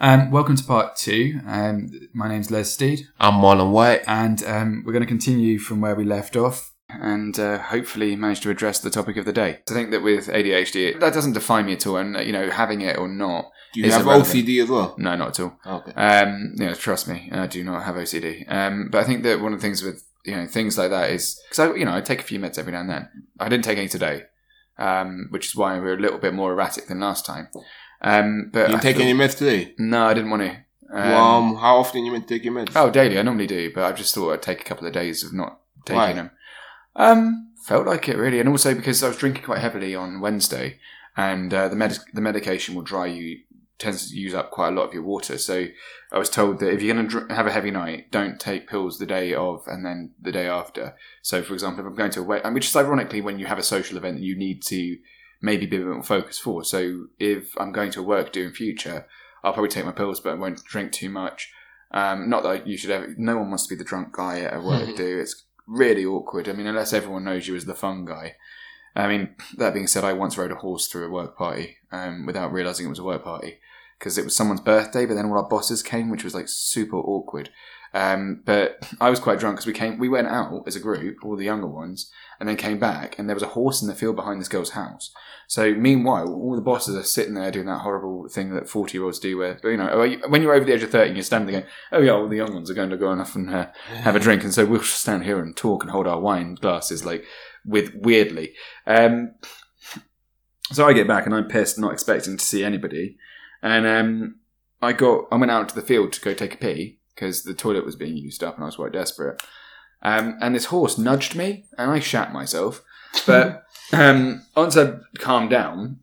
Um, welcome to part two. Um, my name's Les Steed, I'm Marlon White. and um, we're going to continue from where we left off and uh, hopefully manage to address the topic of the day. I think that with ADHD, that doesn't define me at all, and you know, having it or not, Do you have irrelevant. OCD as well? no, not at all. Okay. Um, you know, trust me, I do not have OCD. Um, but I think that one of the things with you know things like that is because I you know I take a few meds every now and then. I didn't take any today, um, which is why we're a little bit more erratic than last time. Um, but You I take any meds today? No, I didn't want to. Um, well, um, how often you meant to take your meds? Oh, daily. I normally do, but I just thought I'd take a couple of days of not taking Why? them. Um, felt like it really, and also because I was drinking quite heavily on Wednesday, and uh, the med- the medication will dry you tends to use up quite a lot of your water. So I was told that if you're going to dr- have a heavy night, don't take pills the day of and then the day after. So, for example, if I'm going to a wedding, which is ironically when you have a social event you need to maybe be a bit more focused for. So, if I'm going to a work do in future, I'll probably take my pills, but I won't drink too much. Um, not that you should ever. No one wants to be the drunk guy at a work do. It's really awkward. I mean, unless everyone knows you as the fun guy. I mean, that being said, I once rode a horse through a work party um, without realizing it was a work party because it was someone's birthday, but then all our bosses came, which was like super awkward. Um, but I was quite drunk because we came, we went out as a group, all the younger ones, and then came back, and there was a horse in the field behind this girl's house. So meanwhile, all the bosses are sitting there doing that horrible thing that forty-year-olds do, where you know when you're over the age of thirty, you're standing there going, "Oh yeah, all the young ones are going to go off and uh, have a drink," and so we'll stand here and talk and hold our wine glasses like with weirdly. Um, so I get back and I'm pissed, not expecting to see anybody, and um, I got I went out to the field to go take a pee because the toilet was being used up and I was quite desperate. Um, and this horse nudged me and I shat myself. But um, once I calmed down,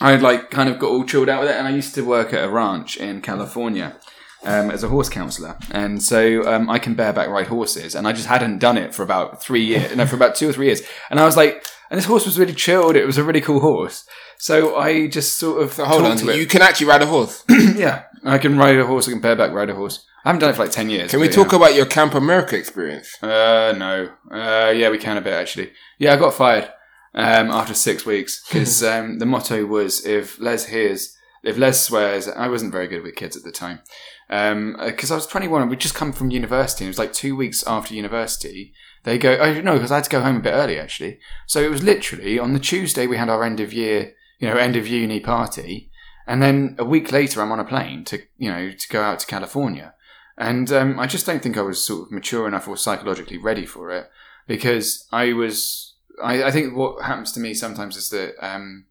I would like kind of got all chilled out with it. And I used to work at a ranch in California um, as a horse counselor, and so um, I can bareback ride horses. And I just hadn't done it for about three years, no, for about two or three years. And I was like, and this horse was really chilled. It was a really cool horse. So I just sort of So hold on, to it. you can actually ride a horse. yeah, I can ride a horse. I can bareback ride a horse. I haven't done it for like ten years. Can we but, talk yeah. about your Camp America experience? Uh, no. Uh, yeah, we can a bit actually. Yeah, I got fired um, after six weeks because um, the motto was if Les hears, if Les swears, I wasn't very good with kids at the time because I was 21 and we'd just come from university. And it was like two weeks after university. They go, oh no, because I had to go home a bit early actually. So it was literally on the Tuesday we had our end of year, you know, end of uni party, and then a week later I'm on a plane to, you know, to go out to California. And um, I just don't think I was sort of mature enough or psychologically ready for it because I was. I, I think what happens to me sometimes is that um,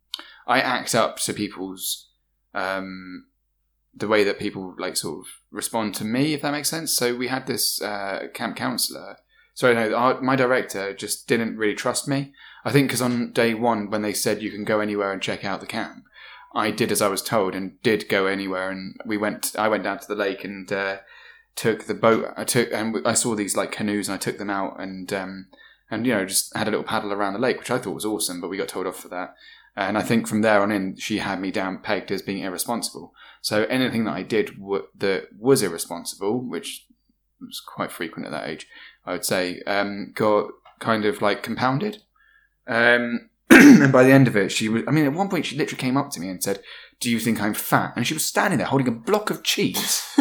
I act up to people's um, the way that people like sort of respond to me, if that makes sense. So we had this uh, camp counselor. Sorry, no, my director just didn't really trust me. I think because on day one, when they said you can go anywhere and check out the camp, I did as I was told and did go anywhere. And we went. I went down to the lake and uh, took the boat. I took and I saw these like canoes and I took them out and um, and you know just had a little paddle around the lake, which I thought was awesome. But we got told off for that. And I think from there on in, she had me down pegged as being irresponsible. So anything that I did w- that was irresponsible, which was quite frequent at that age, I would say, um, got kind of like compounded. Um, and by the end of it, she was, I mean, at one point, she literally came up to me and said, Do you think I'm fat? And she was standing there holding a block of cheese,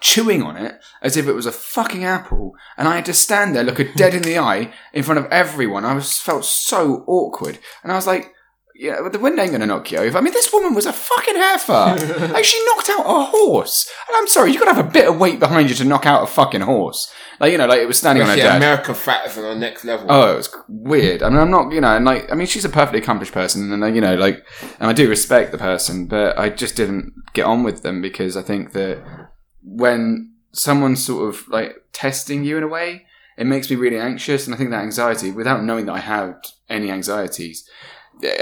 chewing on it as if it was a fucking apple. And I had to stand there, look her dead in the eye in front of everyone. I was felt so awkward. And I was like, yeah, but the wind ain't gonna knock you over. I mean, this woman was a fucking heifer. like, she knocked out a horse. And I'm sorry, you gotta have a bit of weight behind you to knock out a fucking horse. Like, you know, like it was standing on her Especially. America fat is on the next level. Oh, it was weird. I mean, I'm not, you know, and like, I mean, she's a perfectly accomplished person, and you know, like, and I do respect the person, but I just didn't get on with them because I think that when someone's sort of like testing you in a way, it makes me really anxious, and I think that anxiety, without knowing that I had any anxieties,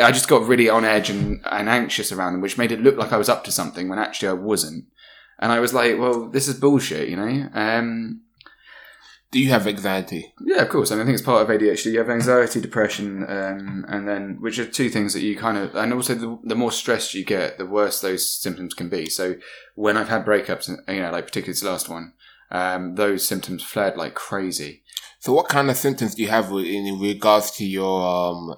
I just got really on edge and, and anxious around them, which made it look like I was up to something when actually I wasn't. And I was like, well, this is bullshit, you know? Um, Do you have anxiety? yeah, of course. I, mean, I think it's part of ADHD. You have anxiety, depression, um, and then which are two things that you kind of, and also the, the more stressed you get, the worse those symptoms can be. So when I've had breakups, you know, like particularly this last one, um, those symptoms flared like crazy. So, what kind of symptoms do you have in regards to your um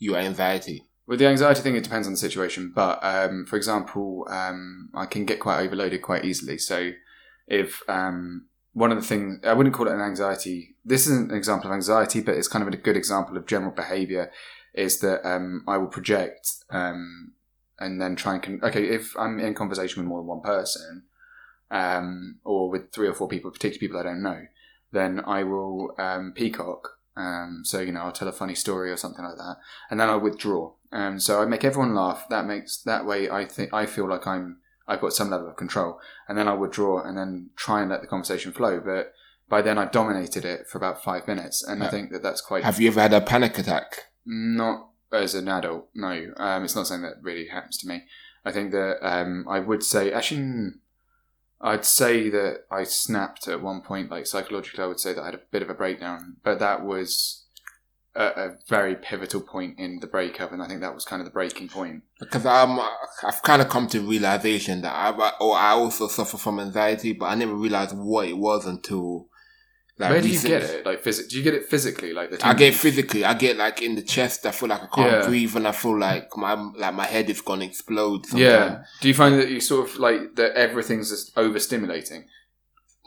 your anxiety? With the anxiety thing, it depends on the situation. But um, for example, um, I can get quite overloaded quite easily. So if um, one of the things I wouldn't call it an anxiety. This isn't an example of anxiety, but it's kind of a good example of general behavior. Is that um, I will project um, and then try and con- okay if I'm in conversation with more than one person, um, or with three or four people, particularly people I don't know, then I will um, peacock. Um, so you know I'll tell a funny story or something like that, and then I'll withdraw. Um, so I make everyone laugh. That makes that way I think I feel like I'm I've got some level of control, and then I'll withdraw and then try and let the conversation flow. But by then I've dominated it for about five minutes, and I think that that's quite Have you ever had a panic attack? not as an adult. No, um, it's not something that really happens to me. I think that um, I would say actually. hmm, I'd say that I snapped at one point, like psychologically, I would say that I had a bit of a breakdown, but that was a, a very pivotal point in the breakup, and I think that was kind of the breaking point. Because I'm, I've kind of come to realization that I, or I also suffer from anxiety, but I never realized what it was until. Like, Where do you get it? Like, phys- do you get it physically? Like the I get it physically. I get like in the chest. I feel like I can't Yeah. breathe, and I feel like my like my head is gonna explode. Sometime. Yeah. Do you find that you sort of like that everything's just overstimulating?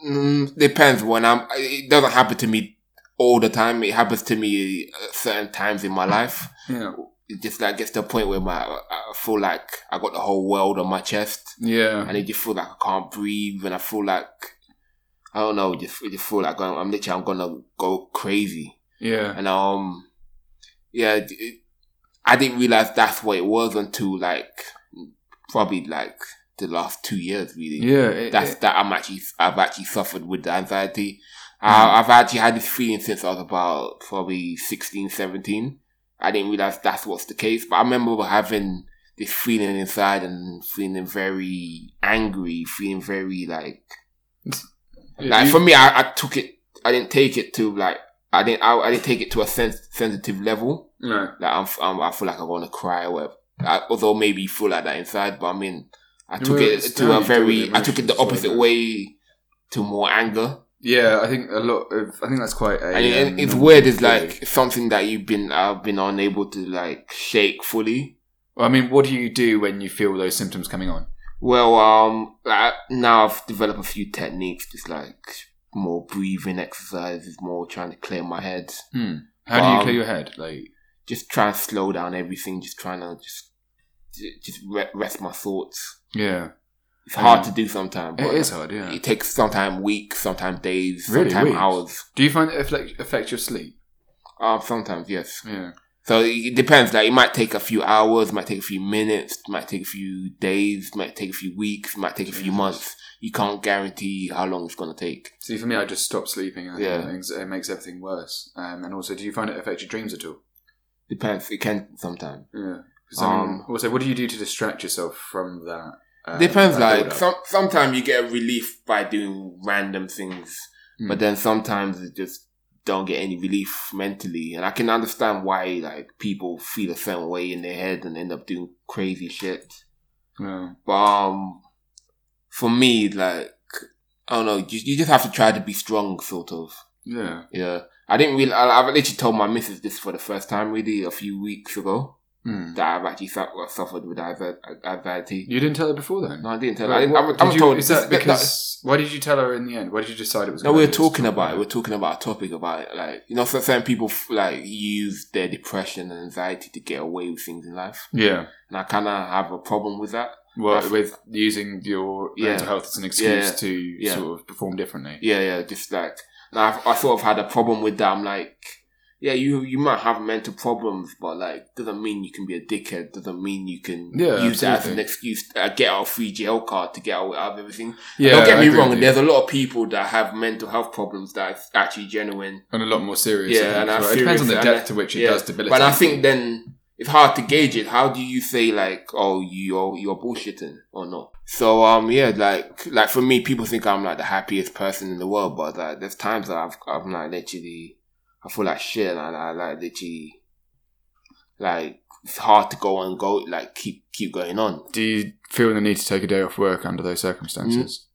Mm, depends when I'm. It doesn't happen to me all the time. It happens to me at certain times in my life. Yeah. It just like gets to a point where my I feel like I got the whole world on my chest, Yeah. and it just feel like I can't breathe, and I feel like I don't know. Just it just feel like I'm, I'm literally I'm gonna go crazy, Yeah. and um, yeah. it- I didn't realize that's what it was until like probably like the last two years, really Yeah. it- that's it- that I'm actually I've actually suffered with the anxiety. Mm. I, I've actually had this feeling since I was about probably 16, 17. I didn't realize that's what's the case, but I remember having this feeling inside and feeling very angry, feeling very like like you- for me, I, I took it. I didn't take it to like I didn't I, I didn't take it to a sens- sensitive level. no. Like I'm, I'm I feel like I want to cry or whatever. I, although maybe you feel like that inside, but I mean, I took it to a very, I took it the opposite way to more anger. Yeah, I think a lot of. I think that's quite a. And, um, it's weird. It's like something that you've been, I've been unable to like shake fully. Well, I mean, what do you do when you feel those symptoms coming on? Well, um, like, now I've developed a few techniques, just like more breathing exercises, more trying to clear my head, Hmm. How do you Um, clear your head? Like, just trying to slow down everything, just trying to just, just rest my thoughts. yeah, It's hard Um, to do sometimes. it is hard. Yeah. It takes sometimes weeks, sometimes days, Really? sometimes hours. Do you find it affect, affect your sleep? Um, sometimes yes. Yeah. So it depends. Like it might take a few hours, might take a few minutes, might take a few days, might take a few weeks, might take a few months. You can't guarantee how long it's gonna take. See, for me, I just stop sleeping. Yeah. it makes, everything worse. Um, and also, do you find it affect your dreams at all? Depends. It can sometimes. Yeah. 'Cause, I mean, Um, also, what do you do to distract yourself from that? Um, Depends. Like some sometimes you get relief by doing random things, Hmm. but then sometimes it just don't get any relief mentally. And I can understand why like people feel a certain way in their head and end up doing crazy shit. Yeah. But um, for me, like I don't know, you, you just have to try to be strong, sort of. Yeah. Yeah, I didn't really. I, I've literally told my missus this for the first time, really, a few weeks ago, Hmm. that I've actually su- suffered with anxi- anxiety. You didn't tell her before then? No, I didn't tell her. Well, I didn't, what- I, was- I was you- told. Is that this- that- because? Why did you tell her in the end? Why did you decide it was? no, we were talking about it. We We're talking about a topic about it. Like you know, certain people like use their depression and anxiety to get away with things in life, Yeah. and I kind of have a problem with that. Well, I've- with using your Yeah. mental health as an excuse Yeah. to Yeah. sort of perform differently. Yeah, yeah, just like now I, I sort of had a problem with that. I'm like, yeah, you you might have mental problems, but like doesn't mean you can be a dickhead. Doesn't mean you can Yeah, use that as an excuse. Uh, get out a free jail card to get out of everything. Yeah, Don't get me wrong. you. There's a lot of people that have mental health problems that are actually genuine. and a lot more serious. Yeah, and as I'm well. it depends on the depth to which it yeah, does debilitate. But I think then it's hard to gauge it. How do you say like, oh, you're you're bullshitting or not? So um, yeah, like like for me, people think I'm like the happiest person in the world, but like there's times that I've I'm like literally, I feel like shit, and I like literally, like it's hard to go and go like keep keep going on. do you feel the need to take a day off work under those circumstances?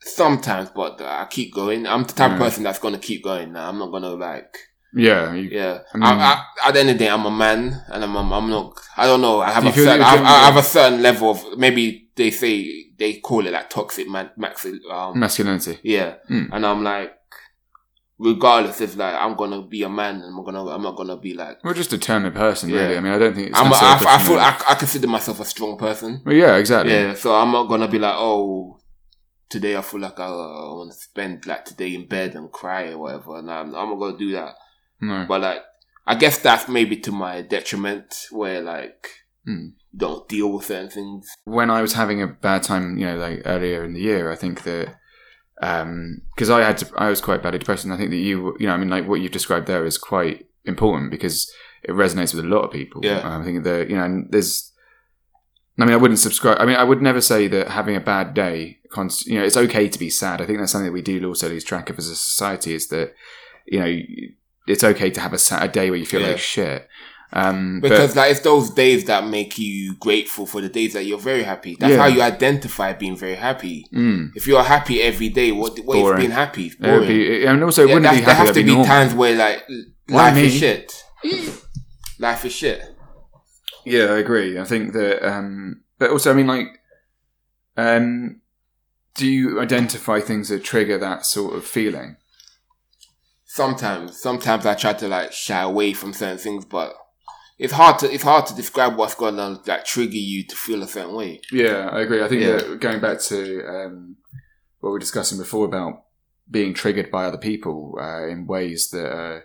Sometimes, but uh, I keep going. I'm the type of person that's gonna keep going. I'm not gonna like Yeah, you, Yeah. I I mean- I, at the end of the day, I'm a man, and I'm, I'm, I'm not. I don't know. I have a certain, I, have, I have a certain level of maybe they say they call it like toxic man, um, masculinity. yeah. Mm. And I'm like, regardless if like I'm gonna be a man, and I'm gonna I'm not gonna be like. Well, just a determined person, really. I mean, I don't think it's. I'm a, I, I feel. I, I consider myself a strong person. Well, yeah, exactly. Yeah, so I'm not gonna be like, oh, today I feel like I, uh, want to spend like today in bed and cry or whatever, and I'm, I'm not gonna do that. No. But like, I guess that's maybe to my detriment, where like you don't deal with certain things. when I was having a bad time, you know, like earlier in the year, I think that because I had to, I was quite badly depressed, and I think that you, you know, I mean, like what you've described there is quite important because it resonates with a lot of people. Yeah. Um, I think that you know, and there's, I mean, I wouldn't subscribe. I mean, I would never say that having a bad day, const- you know, it's okay to be sad. I think that's something that we do also lose track of as a society is that, you know, it's okay to have a, sa- a day where you feel Yeah. like shit. Um, but- Because like it's those days that make you grateful for the days that you're very happy. That's Yeah. how you identify being very happy. Mm. If you're happy every day, what what is being happy? It's It would boring. be, and also it Yeah, wouldn't be there have to be normal. times where like Why life is shit. life is shit. Yeah, I agree. I think that, um, but also, I mean, like, um, do you identify things that trigger that sort of feeling? Sometimes, sometimes I try to like shy away from certain things, but it's hard to it's hard to describe what's gonna like trigger you to feel a certain way. Yeah, I agree. I think Yeah. that going back to um, what we were discussing before about being triggered by other people uh, in ways that, uh,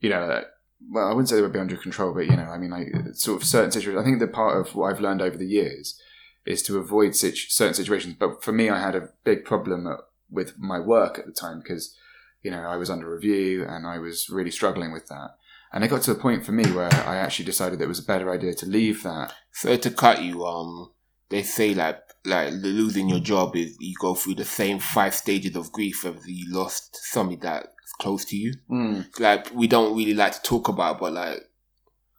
you know, that- well, I wouldn't say they would be under control, but you know, I mean, like sort of certain situations. I think that part of what I've learned over the years is to avoid situ- certain situations. But for me, I had a big problem with my work at the time because, you know, I was under review and I was really struggling with that. And it got to a point for me where I actually decided that it was a better idea to leave that So to cut you, um, they say like like losing your job is you go through the same five stages of grief as you lost somebody that's close to you. Like we don't really like to talk about, but like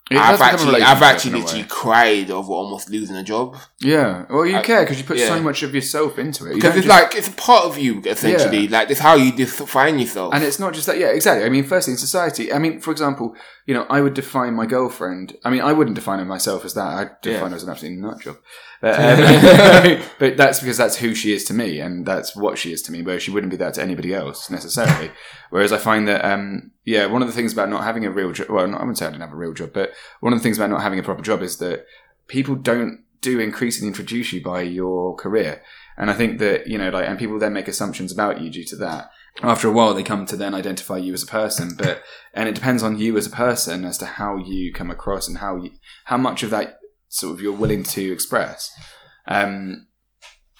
It I've does become a actually I've actually literally cried over almost losing a job Yeah. Well, you I- care because you put so much of yourself into it. Because it's just- like it's a part of you essentially. Like it's how you define yourself. and it's not just that. Yeah, exactly. I mean, firstly, in society. I mean, for example, you know, I would define my girlfriend. I mean, I wouldn't define her myself as that. I'd define Yeah. her as an absolute nut job. But, um, but that's because that's who she is to me, and that's what she is to me. Whereas she wouldn't be that to anybody else necessarily. Whereas I find that, um, yeah, one of the things about not having a real job. Well, not, I wouldn't say I didn't have a real job, but one of the things about not having a proper job is that people don't do increasingly introduce you by your career. And I think that, you know, like, and people then make assumptions about you due to that. After a while, they come to then identify you as a person, but, and it depends on you as a person as to how you come across and how you, how much of that sort of you're willing to express. Um,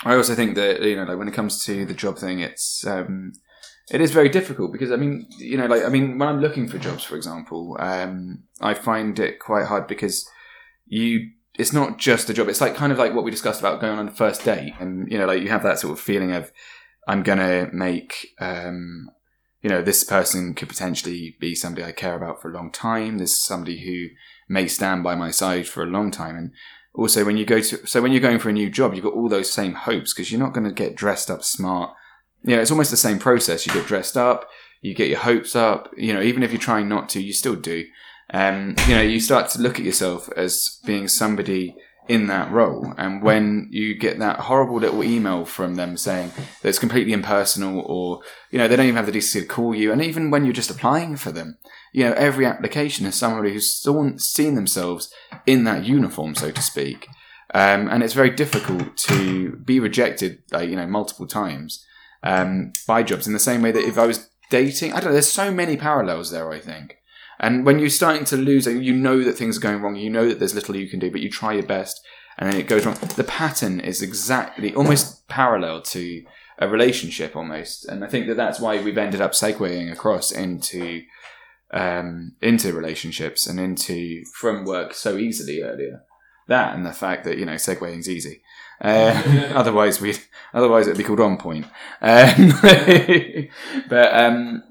I also think that, you know, like when it comes to the job thing, it's, um, it is very difficult because I mean, you know, like I mean, when I'm looking for jobs, for example, um, I find it quite hard because you, it's not just a job. It's like kind of like what we discussed about going on a first date, and you know, like you have that sort of feeling of I'm gonna make, um, you know, this person could potentially be somebody I care about for a long time. This is somebody who may stand by my side for a long time, and also when you go to, so when you're going for a new job, you've got all those same hopes because you're not going to get dressed up smart you know, it's almost the same process. You get dressed up, you get your hopes up. You know, even if you're trying not to, you still do. Um, you know, you start to look at yourself as being somebody in that role. And when you get that horrible little email from them saying that it's completely impersonal, or you know, they don't even have the decency to call you, and even when you're just applying for them, you know, every application is somebody who's seen themselves in that uniform, so to speak. Um, and it's very difficult to be rejected, like, you know, multiple times um, by jobs in the same way that if I was dating, I don't know, there's so many parallels there, I think. And when you're starting to lose, you know that things are going wrong, you know that there's little you can do, but you try your best and then it goes wrong. The pattern is exactly, almost parallel to a relationship almost. And I think that that's why we've ended up segueing across into, um, into relationships and into from work so easily earlier. That and the fact that, you know, segueing is easy. Uh, otherwise, we otherwise it'd be called on point. Um, but um,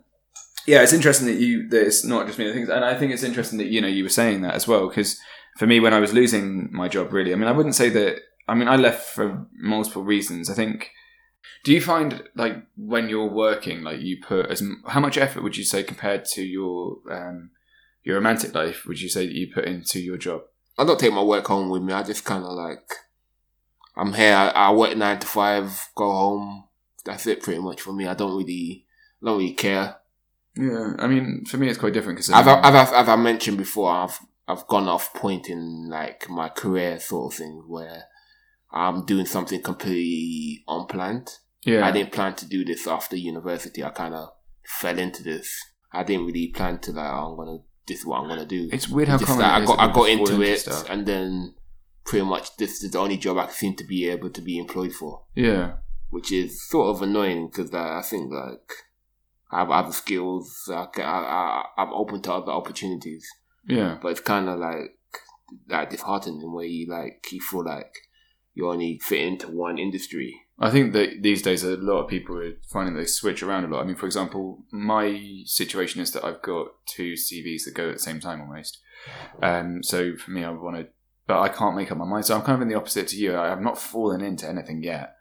yeah, it's interesting that you that it's not just me. Things, and I think it's interesting that you know you were saying that as well because for me, when I was losing my job, really, I mean, I wouldn't say that. I mean, I left for multiple reasons. I think Do you find like when you're working, like you put as how much effort would you say compared to your um, your romantic life? Would you say that you put into your job? I don't take my work home with me. I just kind of like, I'm here. I, I work nine to five, go home. That's it, pretty much for me. I don't really, I don't really care. Yeah, I mean, for me, it's quite different because As I, as, I, as I mentioned before, I've I've gone off point in like my career sort of thing where I'm doing something completely unplanned. yeah, I didn't plan to do this after university. I kind of fell into this. I didn't really plan to like, oh, I'm gonna. This is what I'm gonna do. it's weird how Just common that it I got I got into it, stuff. and then pretty much this is the only job I seem to be able to be employed for, Yeah, which is sort of annoying because I think like I have other skills. I can, I, I I'm open to other opportunities, yeah, but it's kind of like like disheartening where you like you feel like you only fit into one industry. I think that these days a lot of people are finding they switch around a lot. I mean, for example, my situation is that I've got two CVs that go at the same time almost. Um, so for me, I want to, but I can't make up my mind. So I'm kind of in the opposite to you. I have not fallen into anything yet,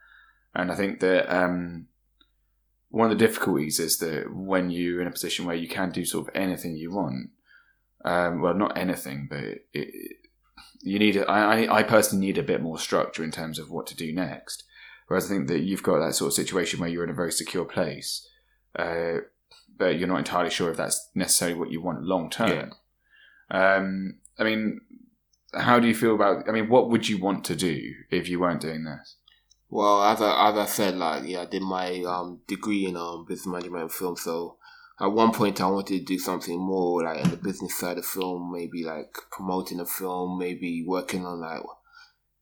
and I think that um, one of the difficulties is that when you're in a position where you can do sort of anything you want, um, well, not anything, but it, it, you need. A, I, personally need a bit more structure in terms of what to do next. Whereas I think that you've got that sort of situation where you're in a very secure place, uh, but you're not entirely sure if that's necessarily what you want long term. Um, I mean, how do you feel about? I mean, what would you want to do if you weren't doing this? Well, as I, as I said, like yeah, I did my um degree in um business management and film. So at one point, I wanted to do something more like in the business side of film, maybe like promoting a film, maybe working on like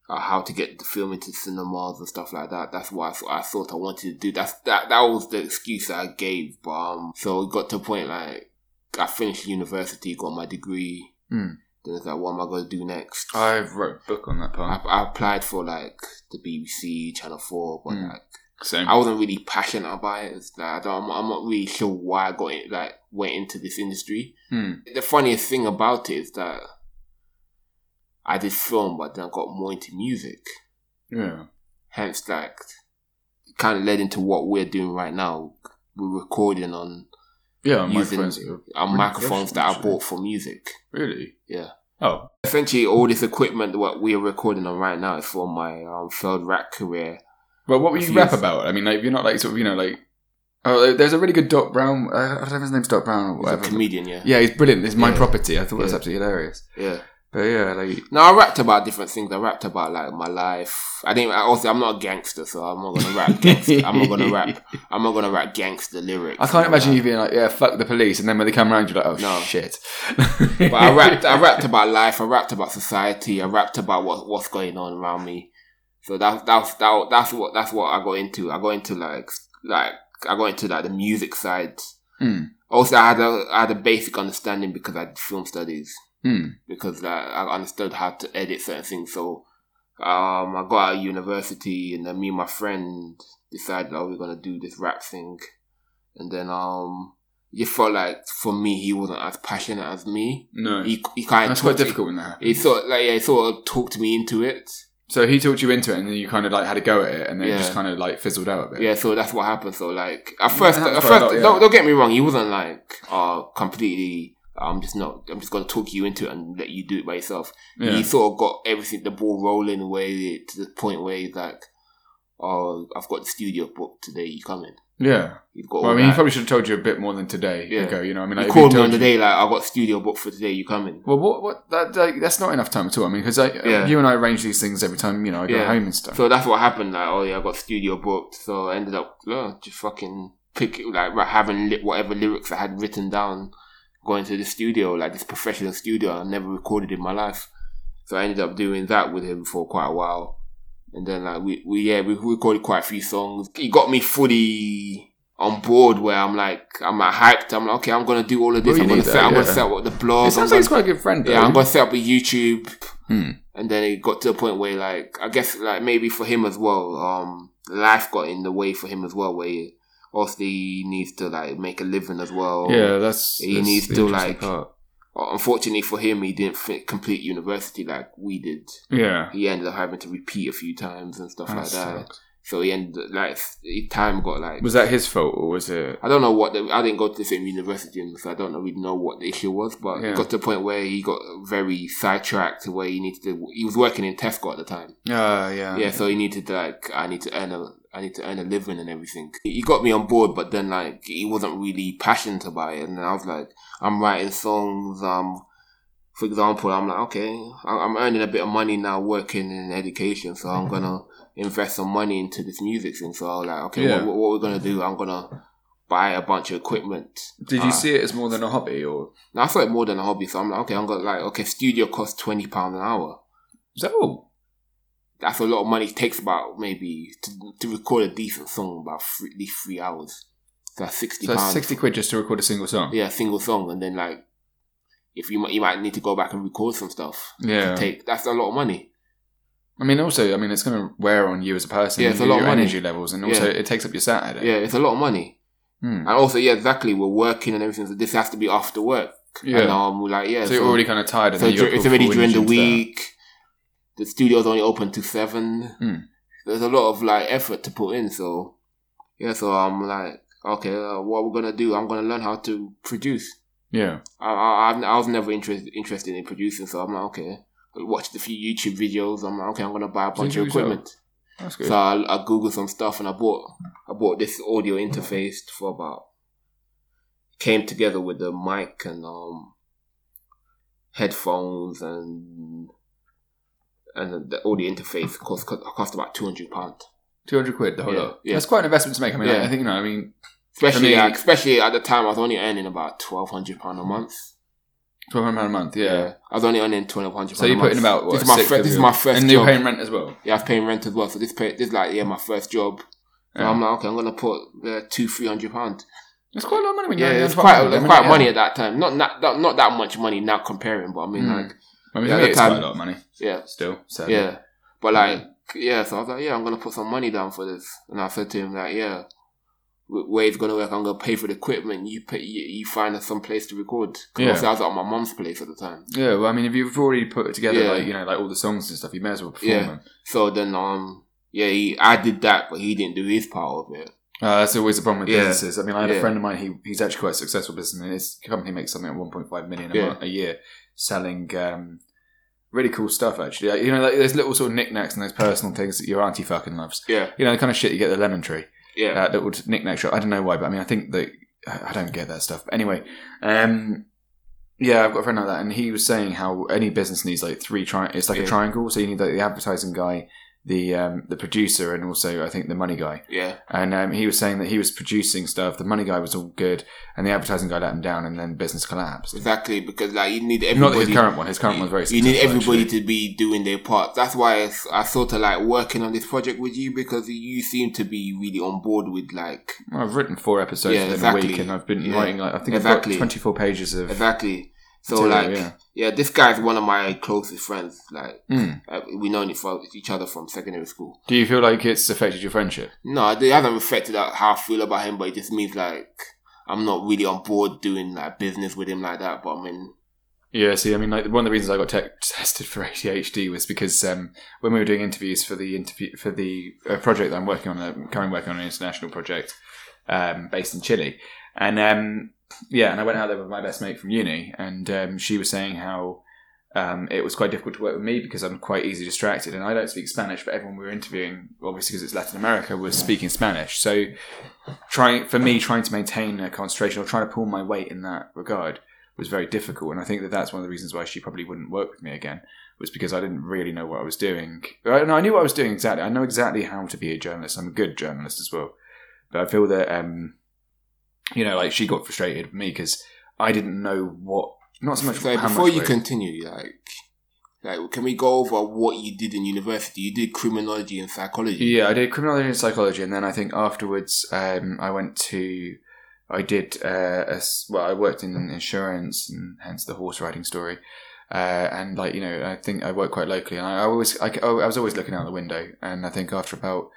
uh, how to get the film into cinemas and stuff like that. That's what I, thought I thought I wanted to do. That's that that was the excuse I gave. But um, so it got to a point like I finished university, got my degree. Hmm. Then it's like, what am I going to do next? I wrote a book on that I, part. I applied for like the BBC, Channel Four, but Mm. like So I wasn't really passionate about it. It's like, I don't, I'm, I'm not really sure why I got it, like went into this industry. Hmm. The funniest thing about it is that I did film, but then I got more into music. yeah, Hence, like, kind of led into what we're doing right now. We're recording on yeah, using microphones really microphones that I bought for music. Really? Yeah. Oh, Essentially, all this equipment what we are recording on right now is for my um, failed rap career. well, what were you rap about? I mean, like, you're not like sort of, you know, like. Oh, there's a really good Doc Brown. Uh, I don't know if his name's Doc Brown or He's whatever. a comedian, yeah. Yeah, he's brilliant. It's my Yeah. property. I thought it was absolutely hilarious. Yeah. But yeah, like No, I rapped about different things. I rapped about like my life. I didn't. I Also, I'm not a gangster, so I'm not gonna rap gangster. I'm not gonna rap. I'm not gonna rap gangster lyrics. I can't imagine that. you being like, yeah, fuck the police, and then when they come around, you're like, oh No. shit. But I rapped. I rapped about life. I rapped about society. I rapped about what what's going on around me. So that that's that, that's what that's what I got into. I got into like like I got into like the music side. Hmm. Also, I had a I had a basic understanding because I did film studies. Hmm. because like, I understood how to edit certain things. So um, I got out of university, and then me and my friend decided, oh, we're gonna do this rap thing, and then um, it felt like for me, he wasn't as passionate as me. No, He he kind of that's quite difficult when that happens. He sort of, like yeah, he sort of talked me into it. So he talked you into it, and then you kind of like had a go at it, and then it just kind of like fizzled out a bit. Yeah, so that's what happened. So like at first, happens at first, lot, yeah. don't, don't get me wrong, he wasn't like uh completely. I'm just not. I'm just gonna talk you into it and let you do it by yourself. Yeah. He sort of got everything, the ball rolling way to the point where he's like, "Oh, I've got the studio booked today. You coming?" Yeah. He's got. Well, I mean, he probably should have told you a bit more than today Yeah. ago. You know, I mean, like, called me on the day like, "I got studio booked for today. You coming?" Well, what? What? That, like, that's not enough time at all. I mean, because Yeah. you and I arrange these things every time. You know, I go Yeah. home and stuff. So that's what happened. Like, oh yeah, I got studio booked. So I ended up uh, just fucking pick like having lit whatever lyrics I had written down, going to the studio like this professional studio I never recorded in my life. So I ended up doing that with him for quite a while, and then like we we yeah we recorded quite a few songs. He got me fully on board where I'm like I'm like hyped. I'm like okay, I'm gonna do all of this. Well, I'm gonna set. that, I'm gonna set up the blog. it sounds I'm like he's quite a good friend. Though. yeah, I'm gonna set up a YouTube. Hmm. And then it got to a point where, like, I guess, like, maybe for him as well, um, life got in the way for him as well, where he, obviously he needs to, like, make a living as well. Yeah, that's He that's needs the to, like- part. Unfortunately for him, he didn't complete university like we did. Yeah, He ended up having to repeat a few times and stuff that like that. So he ended like time got like. Was that his fault or was it? I don't know what the, I didn't go to the same university, so I don't know really know what the issue was. But Yeah. it got to the point where he got very sidetracked, to where he needed to. He was working in Tesco at the time. Ah, yeah. Yeah, so he needed to like I need to earn a I need to earn a living and everything. He got me on board, but then like he wasn't really passionate about it, and I was like, I'm writing songs. Um, for example, I'm like, okay, I'm earning a bit of money now working in education, so I'm gonna invest some money into this music thing. So I was like, okay, Yeah. what, what we're gonna do? I'm gonna buy a bunch of equipment. Did you Uh, see it as more than a hobby or? Now I saw it more than a hobby, so I'm like, okay, I'm gonna like, okay, studio costs twenty pounds an hour. Is that all? That's a lot of money. It takes about maybe to, to record a decent song about three, at least three hours. So that's sixty So that's 60 quid just to record a single song? Yeah, single song, and then like if you might you might need to go back and record some stuff. Yeah. Take that's a lot of money. I mean, also, I mean, it's going to wear on you as a person. Yeah, it's a lot of money. energy levels, and also Yeah. it takes up your Saturday. Yeah, it's a lot of money. Hmm. And also, yeah, exactly. We're working and everything, so this has to be after work. Yeah. And um, we're like, yeah. so, you're already kind of tired. And so it's already during the week. that. The studio's only open to seven. Hmm. There's a lot of like effort to put in. So yeah, so I'm like, okay, uh, what we're gonna do? I'm gonna learn how to produce. Yeah. I I, I've- was never interested interested in producing, so I'm like, okay. I watched a few YouTube videos. I'm like, okay, I'm gonna buy a bunch of equipment. That's good. So I, I googled some stuff and I bought I bought this audio interface for about came together with the mic and um headphones and and the audio interface cost cost about two hundred pound. 200 quid, the whole Yeah, lot. yeah. That's quite an investment to make. I mean, Yeah. I think, you know, I mean, Especially me- like, especially at the time I was only earning about twelve hundred pound a month. £1,200 a month, yeah. I was only earning twelve hundred. So you're putting about, what, this is my this is my first And job. you're paying rent as well. yeah, I was paying rent as well. So this pay, this is like yeah my first job. So Yeah. I'm like okay, I'm gonna put uh, two three hundred pound. It's quite a lot of money when Yeah, it's quite I mean, quite yeah. money at that time. Not not not, not that much money now comparing, but I mean Mm. like I mean, Yeah, for me, at the it's time- quite a lot of money yeah still. So. yeah. But like yeah, so I was like yeah, I'm gonna put some money down for this, and I said to him like yeah. w- Way it's gonna work. I'm gonna pay for the equipment. You pay. You, you find us some place to record. 'Cause Yeah. I was at my mom's place at the time. Yeah, well, I mean, if you've already put it together, Yeah. like, you know, like all the songs and stuff, you may as well perform Yeah. them. So then um yeah, he, I did that, but he didn't do his part of it. Uh, that's always the problem with Yeah. businesses. I mean, I had a friend of mine. He he's actually quite a successful businessman. His company makes something like 1.5 million a, Yeah. month, a year, selling um, really cool stuff. Actually, you know, like there's little sort of knickknacks and those personal things that your auntie fucking loves. Yeah, You know, the kind of shit you get at the lemon tree. yeah, That little knickknack shop. I don't know why, but I mean, I think that I don't get that stuff. But anyway, um, yeah, I've got a friend like that, and he was saying how any business needs like three tri. It's like a triangle. So you need like the advertising guy, the um, the producer, and also I think the money guy. yeah, And um, he was saying that he was producing stuff. The money guy was all good, and the advertising guy let him down, and then business collapsed. exactly. Because like you need Not everybody. his current one. His current you, one's very. you need everybody actually. to be doing their part. That's why I, I sort of like working on this project with you because you seem to be really on board with like Well, I've written four episodes Yeah, within exactly. a week, and I've been Yeah. writing like I think Exactly. Twenty four pages of. exactly. So material, like yeah. yeah. this guy's one of my closest friends. Like Mm. uh, we for each other from secondary school. Do you feel like it's affected your friendship? No, it hasn't affected out how I feel about him, but it just means like I'm not really on board doing like business with him like that. But I mean, Yeah, see, I mean, like one of the reasons I got te- tested for ADHD was because um, when we were doing interviews for the interview for the uh, project that I'm working on, I'm currently working on an international project um, based in Chile, and um, yeah, and I went out there with my best mate from uni, and um, she was saying how um, it was quite difficult to work with me because I'm quite easily distracted, and I don't speak Spanish, but everyone we were interviewing, obviously because it's Latin America, was speaking Spanish, so trying for me trying to maintain a concentration or trying to pull my weight in that regard was very difficult. And I think that that's one of the reasons why she probably wouldn't work with me again was because I didn't really know what I was doing. I, no, I knew what I was doing exactly. I know exactly how to be a journalist. I'm a good journalist as well. But I feel that, um, you know, like she got frustrated with me because I didn't know what, not so much so before you weight- continue, like, like can we go over what you did in university? You did criminology and psychology. Yeah, I did criminology and psychology, and then I think afterwards um, I went to, I did, uh, a well, I worked in insurance, and hence the horse riding story. Uh, and like you know, I think I worked quite locally, and I, I always, I, I was always looking out the window. And I think after about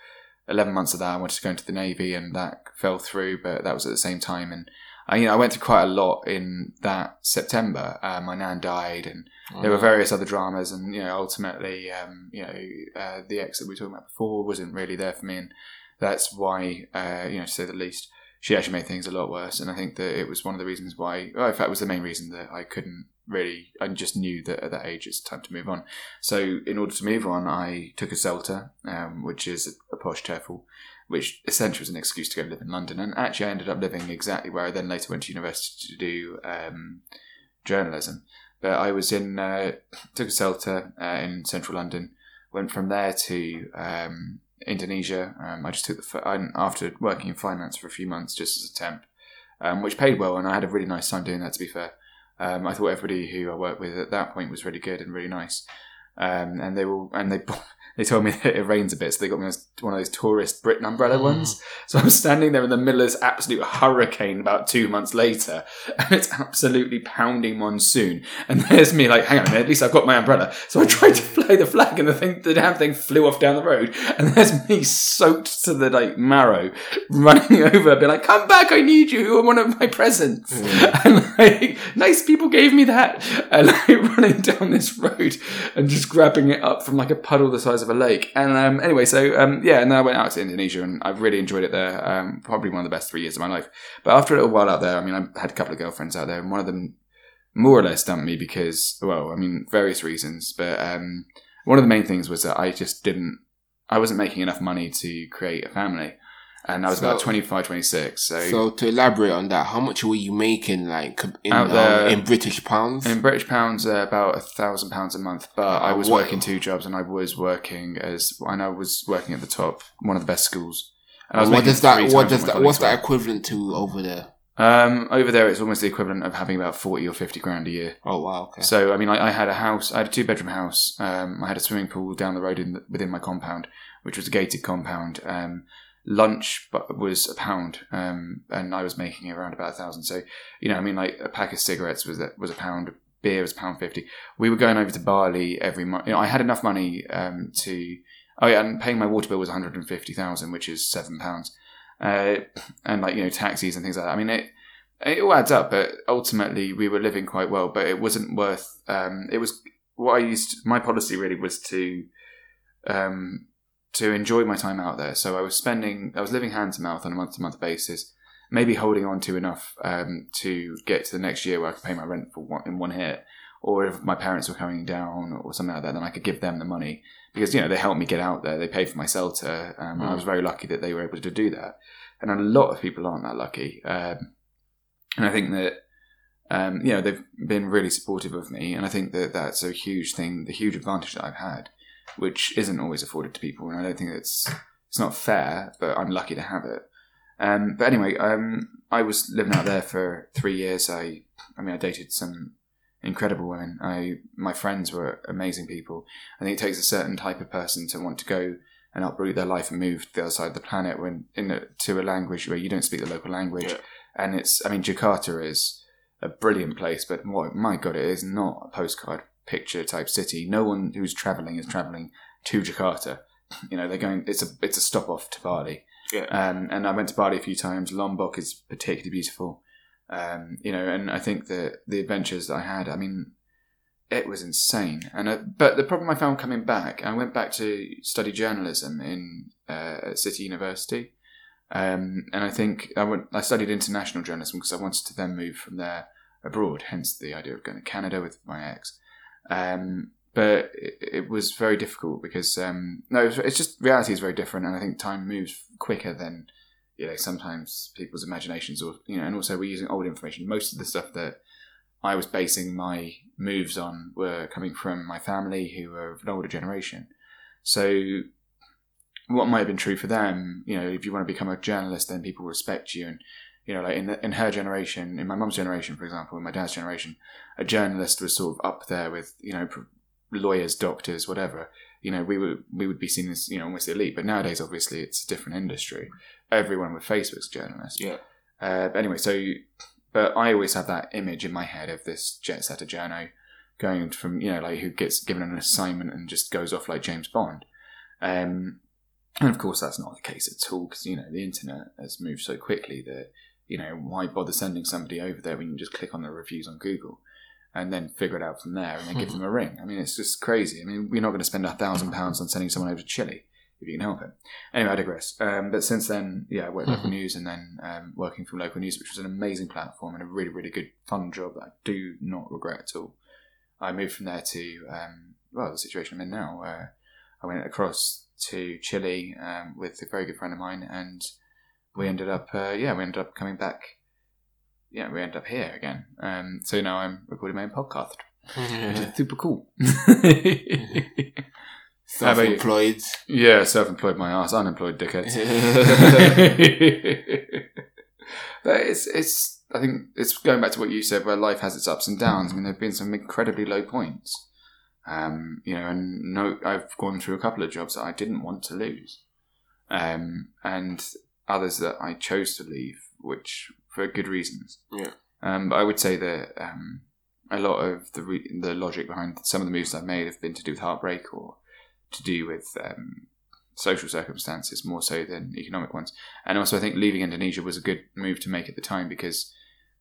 eleven months of that, I wanted to go into the navy, and that fell through. But that was at the same time, and I, you know, I went through quite a lot in that September. Uh, my nan died, and there were various other dramas, and you know, ultimately, um, you know, uh, the ex that we were talking about before wasn't really there for me, and that's why, uh, you know, to say the least, she actually made things a lot worse. And I think that it was one of the reasons why, well, in fact, it was the main reason that I couldn't really, I just knew that at that age it's time to move on. So in order to move on, I took a CELTA, um, which is a posh TEFL, which essentially was an excuse to go live in London. And actually, I ended up living exactly where I then later went to university to do um, journalism. But I was in, uh, took a CELTA uh, in central London, went from there to um, Indonesia. Um, I just took the, after working in finance for a few months just as a temp, um, which paid well, and I had a really nice time doing that, to be fair. Um, I thought everybody who I worked with at that point was really good and really nice. Um, and they were, and they they told me that it rains a bit, so they got me one of those tourist Britain umbrella mm. ones. So I'm standing there in the middle of this absolute hurricane about two months later, and it's absolutely pounding monsoon. And there's me like, hang on a minute, at least I've got my umbrella. So I tried to fly the flag, and the thing, the damn thing flew off down the road. And there's me soaked to the like marrow, running over, being like, come back, I need you, you are one of my presents. Mm. And like, nice people gave me that. And like running down this road and just grabbing it up from like a puddle the size of a lake. And um, anyway, so um, yeah, and then I went out to Indonesia and I've really enjoyed it there. Um, probably one of the best three years of my life. But after a little while out there, I mean, I had a couple of girlfriends out there, and one of them more or less dumped me because, well, I mean, various reasons. But um, one of the main things was that I just didn't, I wasn't making enough money to create a family and I was so, about 25, 26. So, so to elaborate on that, how much were you making, like in out there, um, in British pounds? In British pounds, uh, about a thousand pounds a month. But uh, I was what? working two jobs, and I was working as and I was working at the top, one of the best schools. And what does that? What does that? What's that equivalent to over there? Um, over there, it's almost the equivalent of having about forty or fifty grand a year. Oh wow! Okay. So I mean, I, I had a house. I had a two bedroom house. Um, I had a swimming pool down the road in the, within my compound, which was a gated compound. Um, lunch was a pound, um, and I was making around about a thousand. So, you know, I mean, like a pack of cigarettes was a, was a pound, beer was a pound fifty. We were going over to Bali every month. You know, I had enough money um, to. Oh yeah, and paying my water bill was one hundred and fifty thousand, which is seven pounds, uh, and like you know taxis and things like that. I mean, it it all adds up, but ultimately we were living quite well. But it wasn't worth. Um, it was what I used. My policy really was to um, to enjoy my time out there. So I was spending, I was living hand to mouth on a month to month basis, maybe holding on to enough um, to get to the next year where I could pay my rent for one, in one hit. Or if my parents were coming down or something like that, then I could give them the money because you know they helped me get out there. They paid for my CELTA, um, mm. I was very lucky that they were able to do that. And a lot of people aren't that lucky, um, and I think that um, you know they've been really supportive of me, and I think that that's a huge thing, the huge advantage that I've had which isn't always afforded to people, and I don't think it's it's not fair. But I'm lucky to have it. Um, but anyway, um, I was living out there for three years. I, I mean, I dated some incredible women. I, my friends were amazing people. I think it takes a certain type of person to want to go and uproot their life and move to the other side of the planet when in a, to a language where you don't speak the local language. Yeah. And it's, I mean, Jakarta is a brilliant place, but my God, it is not a postcard picture type city. No one who's traveling is traveling to Jakarta. You know, they're going. It's a it's a stop off to Bali. Yeah. Um, and I went to Bali a few times. Lombok is particularly beautiful. Um, you know, and I think that the adventures that I had, I mean, it was insane. And uh, but the problem I found coming back, I went back to study journalism in uh, City University, um, and I think I went. I studied international journalism because I wanted to then move from there abroad. Hence the idea of going to Canada with my ex. Um, but it, was very difficult because um, no, it's just reality is very different, and I think time moves quicker than you know sometimes people's imaginations, or you know, and also we're using old information. Most of the stuff that I was basing my moves on were coming from my family, who were of an older generation. So what might have been true for them, you know, if you want to become a journalist, then people respect you and you know, like in in her generation, in my mum's generation, for example, in my dad's generation, a journalist was sort of up there with you know lawyers, doctors, whatever. You know, we would we would be seen as you know almost elite. But nowadays, obviously, it's a different industry. Everyone with Facebook's journalist. Yeah. Uh, but anyway, so but I always have that image in my head of this jet setter journo going from you know like who gets given an assignment and just goes off like James Bond. Um, and of course, that's not the case at all because you know the internet has moved so quickly that you know, why bother sending somebody over there when you can just click on the reviews on Google and then figure it out from there and then give them a ring? I mean, it's just crazy. I mean, we're not going to spend a thousand pounds on sending someone over to Chile if you can help it. Anyway, I digress. Um, but since then, yeah, I worked local news and then um, working from local news, which was an amazing platform and a really, really good, fun job that I do not regret at all. I moved from there to, um, well, the situation I'm in now, where I went across to Chile um, with a very good friend of mine and we ended up, uh, yeah, we ended up coming back. Yeah, we ended up here again. Um, so now I'm recording my own podcast, which is super cool. Self-employed. yeah, self-employed my ass, unemployed dickhead. but it's it's I think it's going back to what you said, where life has its ups and downs. I mean, there've been some incredibly low points. Um, you know, and no, I've gone through a couple of jobs that I didn't want to lose, um, and others that I chose to leave, which for good reasons. Yeah. Um, but I would say that um, a lot of the re- the logic behind some of the moves I've made have been to do with heartbreak or to do with um, social circumstances more so than economic ones. And also, I think leaving Indonesia was a good move to make at the time because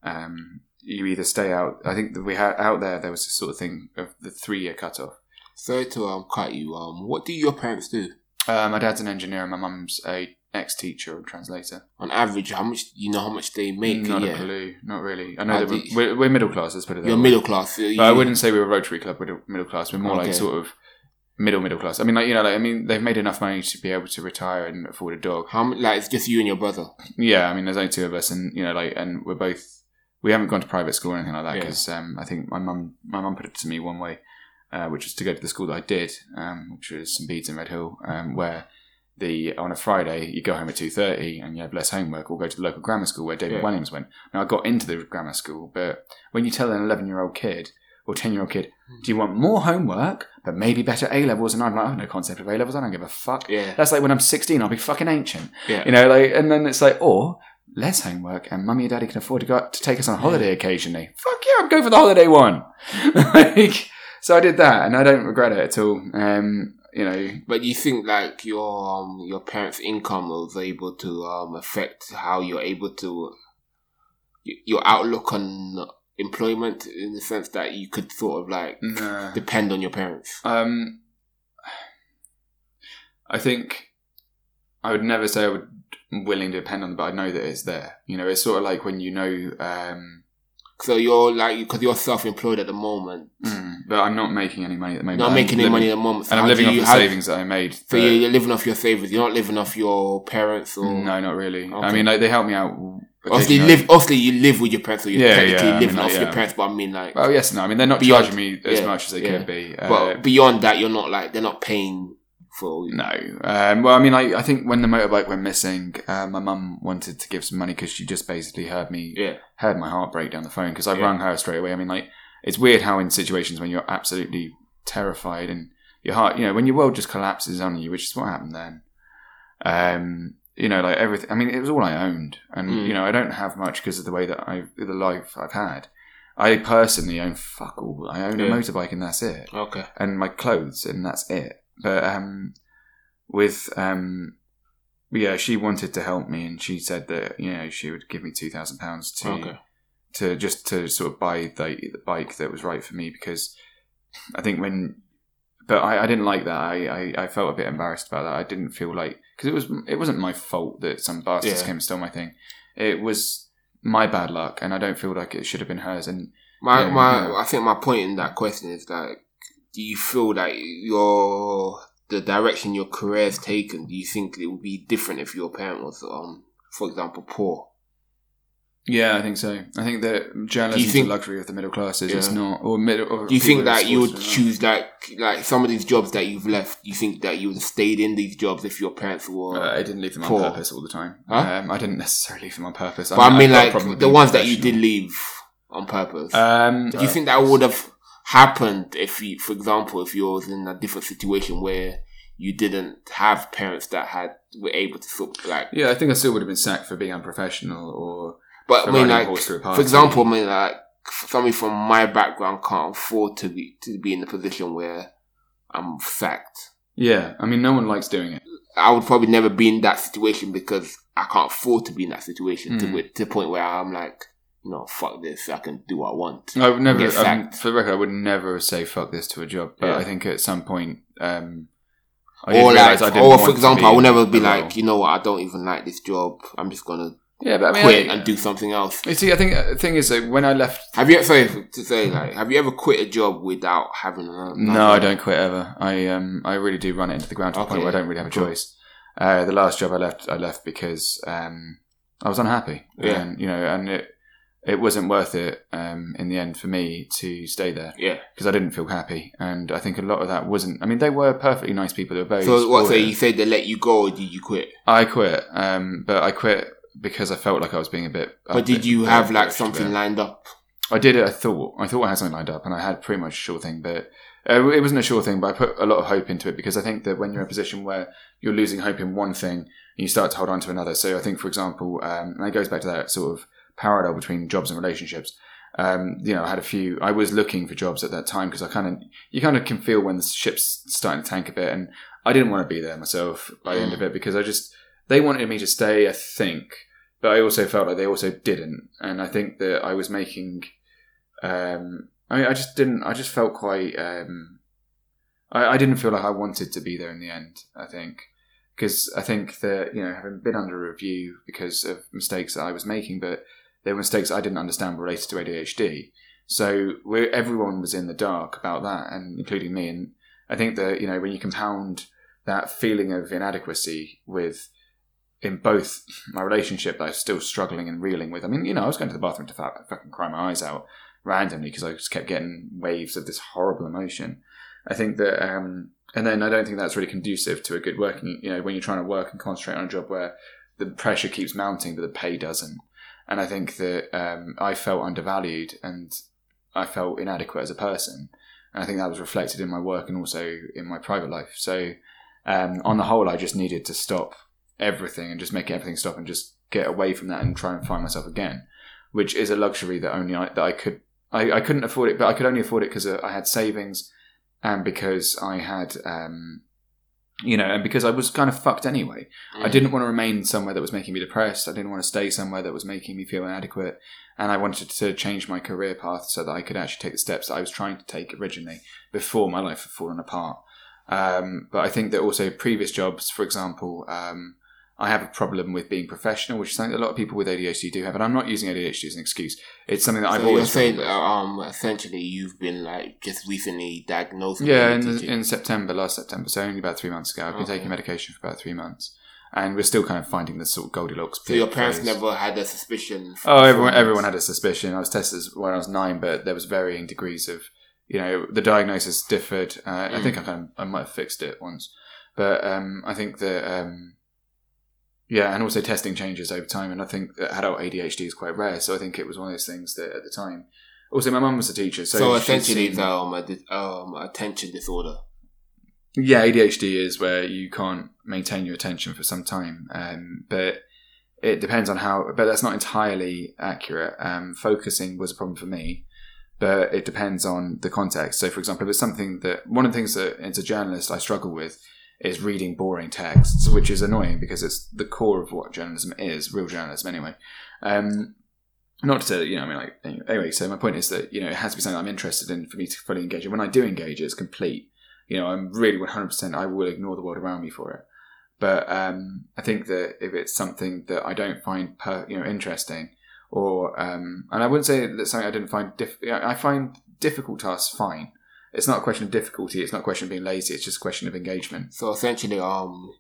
um, you either stay out. I think that we had out there there was this sort of thing of the three year cutoff. Sorry to um, cut you. Um, what do your parents do? Uh, my dad's an engineer and my mum's a ex teacher and translator. On average, how much you know how much they make Not a a clue. Not really. I know that we're, we're, we're middle class. Let's put it that You're way. middle class. You, But I wouldn't say we're a Rotary Club. We're middle class. We're more Okay. like sort of middle middle class. I mean, like you know, like I mean, they've made enough money to be able to retire and afford a dog. How like it's just you and your brother? Yeah, I mean, there's only two of us, and you know, like, and we're both we haven't gone to private school or anything like that Yeah. because um, I think my mum my mum put it to me one way, uh, which was to go to the school that I did, um, which was St Bede's in Redhill, um, where the on a Friday you go home at two thirty and you have less homework, or go to the local grammar school where David Yeah. Walliams went. Now I got into the grammar school, but when you tell an eleven year old kid or ten year old kid, do you want more homework but maybe better A levels? And I'm like, I have no concept of A levels. I don't give a fuck. Yeah, That's like when I'm 16, I'll be fucking ancient. yeah. You know, like, and then it's like, or less homework, and mummy and daddy can afford to go to take us on holiday occasionally. Fuck yeah, I'm going for the holiday one. like, so I did that, and I don't regret it at all. Um, you know, But you think like your um, your parents' income was able to um, affect how you're able to your outlook on employment in the sense that you could sort of like nah. depend on your parents. Um, I think I would never say I would willing to depend on them, but I know that it's there. You know, it's sort of like when you know. Um, So you're like because you're self-employed at the moment, mm, but I'm not making any money at the moment. not I'm making any money at the moment. So and I'm living off you- the how- savings that I made. So you're, you're living off your savings. You're not living off your parents or No, not really. I mean, like they help me out. Obviously, you live. Obviously, you live with your parents, so you're Yeah, technically yeah, I living mean, off like, your yeah. parents. But I mean, like, Well, yes, no. I mean, they're not Beyond- charging me as much as they could be. Uh, but beyond that, you're not like they're not paying for. no. Um, well, I mean, I, I think when the motorbike went missing, uh, my mum wanted to give some money because she just basically heard me Yeah, heard my heart break down the phone because I Yeah. rang her straight away. I mean, like it's weird how in situations when you're absolutely terrified and your heart, you know, when your world just collapses on you, which is what happened then. Um, you know, like everything. I mean, it was all I owned, and Mm. you know, I don't have much because of the way that I, the life I've had. I personally own fuck all. I own a motorbike, and that's it okay. and my clothes, and that's it. But um, with um, yeah, she wanted to help me, and she said that you know she would give me two thousand pounds to Okay. to just to sort of buy the, the bike that was right for me because I think when. But I, I didn't like that. I, I, I felt a bit embarrassed about that. I didn't feel like because it was it wasn't my fault that some bastards Yeah. came and stole my thing. It was my bad luck, and I don't feel like it should have been hers. And My my. I think my point in that question is like, do you feel that your the direction your career has taken? Do you think it would be different if your parent was, um, for example, poor? Yeah, I think so. I think that journalism is the luxury of the middle classes. It's not, or middle. Or Do you think that you would choose like like some of these jobs that you've left? You think that you would have stayed in these jobs if your parents were? Uh, I didn't leave them on purpose all the time. Huh? Um, I didn't necessarily leave them on purpose. but I mean, got a like the ones that you did leave on purpose. Um, Do you think that would have happened if you, for example, if you was in a different situation where you didn't have parents that had were able to sort of like Yeah, I think I still would have been sacked for being unprofessional or. But I mean, like horse through a for example, I mean, like somebody from my background can't afford to be to be in the position where I'm sacked. Yeah, I mean, no one likes doing it. I would probably never be in that situation because I can't afford to be in that situation to, Mm. with- to the point where I'm like, you know, fuck this, I can do what I want. I would never, Get um, for the record, I would never say fuck this to a job. But Yeah. I think at some point, um, I or like, I didn't or for example, I would never be like, role. you know what, I don't even like this job. I'm just gonna yeah, but I mean, quit I, and do something else. You see, I think uh, the thing is that when I left, Have you sorry to say like, have you ever quit a job without having? A, no, I don't quit ever. I um, I really do run it into the ground to the point where I don't really have a Cool. choice. Uh, the last job I left, I left because um, I was unhappy, Yeah. and you know, and it it wasn't worth it um, in the end for me to stay there Yeah. because I didn't feel happy, and I think a lot of that wasn't. I mean, they were perfectly nice people. They were very. So what? So you said they let you go, or did you quit? I quit, um, but I quit because I felt like I was being a bit. But did bit you have like something lined up? I did it. I thought. I thought I had something lined up, and I had pretty much a sure thing. But uh, it wasn't a sure thing. But I put a lot of hope into it because I think that when you're in a position where you're losing hope in one thing, you start to hold on to another. So I think, for example, um, and it goes back to that sort of parallel between jobs and relationships. Um, you know, I had a few. I was looking for jobs at that time because I kind of, you kind of can feel when the ship's starting to tank a bit, and I didn't want to be there myself by the end of it because I just they wanted me to stay. I think, but I also felt like they also didn't, and I think that I was making. Um, I mean, I just didn't. I just felt quite. Um, I, I didn't feel like I wanted to be there in the end. I think because I think that you know having been under review because of mistakes that I was making, but they were mistakes I didn't understand related to ADHD. So we everyone was in the dark about that, and including me. And I think that you know when you compound that feeling of inadequacy with in both my relationship that I was still struggling and reeling with. I mean, you know, I was going to the bathroom to fucking cry my eyes out randomly because I just kept getting waves of this horrible emotion. I think that, um, and then I don't think that's really conducive to a good working, you know, when you're trying to work and concentrate on a job where the pressure keeps mounting but the pay doesn't. And I think that um, I felt undervalued and I felt inadequate as a person. And I think that was reflected in my work and also in my private life. So, um, on the whole, I just needed to stop everything and just make everything stop and just get away from that and try and find myself again, which is a luxury that only I, that I could I, I couldn't afford it, but I could only afford it because I had savings and because I had um, you know and because I was kind of fucked anyway. I didn't want to remain somewhere that was making me depressed. I didn't want to stay somewhere that was making me feel inadequate. And I wanted to change my career path so that I could actually take the steps that I was trying to take originally before my life had fallen apart. Um, but I think that also previous jobs, for example, um, I have a problem with being professional, which is something that a lot of people with ADHD do have. And I'm not using ADHD as an excuse. It's something that So I've you're always saying, um, essentially, you've been like just recently diagnosed. with Yeah, in, in September, last September, so only about three months ago. I've been Okay. taking medication for about three months, and we're still kind of finding this sort of Goldilocks. so your parents phase. never had a suspicion. Oh, everyone, everyone had a suspicion. I was tested when I was nine, but there was varying degrees of, you know, the diagnosis differed. Uh, I Mm. think I kind of, I might have fixed it once, but um, I think that, um, yeah, and also testing changes over time, and I think that adult ADHD is quite rare. So I think it was one of those things that at the time. Also, my mum was a teacher, so, So, essentially, seen- it's um, a um, attention disorder. Yeah, ADHD is where you can't maintain your attention for some time, um, but it depends on how. But that's not entirely accurate. Um, focusing was a problem for me, but it depends on the context. So, for example, if it's something that one of the things that as a journalist I struggle with is reading boring texts, which is annoying because it's the core of what journalism is, real journalism anyway. Um, not to say that, you know, I mean, like, anyway, so my point is that, you know, it has to be something I'm interested in for me to fully engage. And when I do engage, it's complete you know, I'm really 100%, I will ignore the world around me for it. But um, I think that if it's something that I don't find, per, you know, interesting, or, um, and I wouldn't say that something I didn't find, diff- I find difficult tasks fine. It's not a question of difficulty, it's not a question of being lazy, it's just a question of engagement. So essentially, um,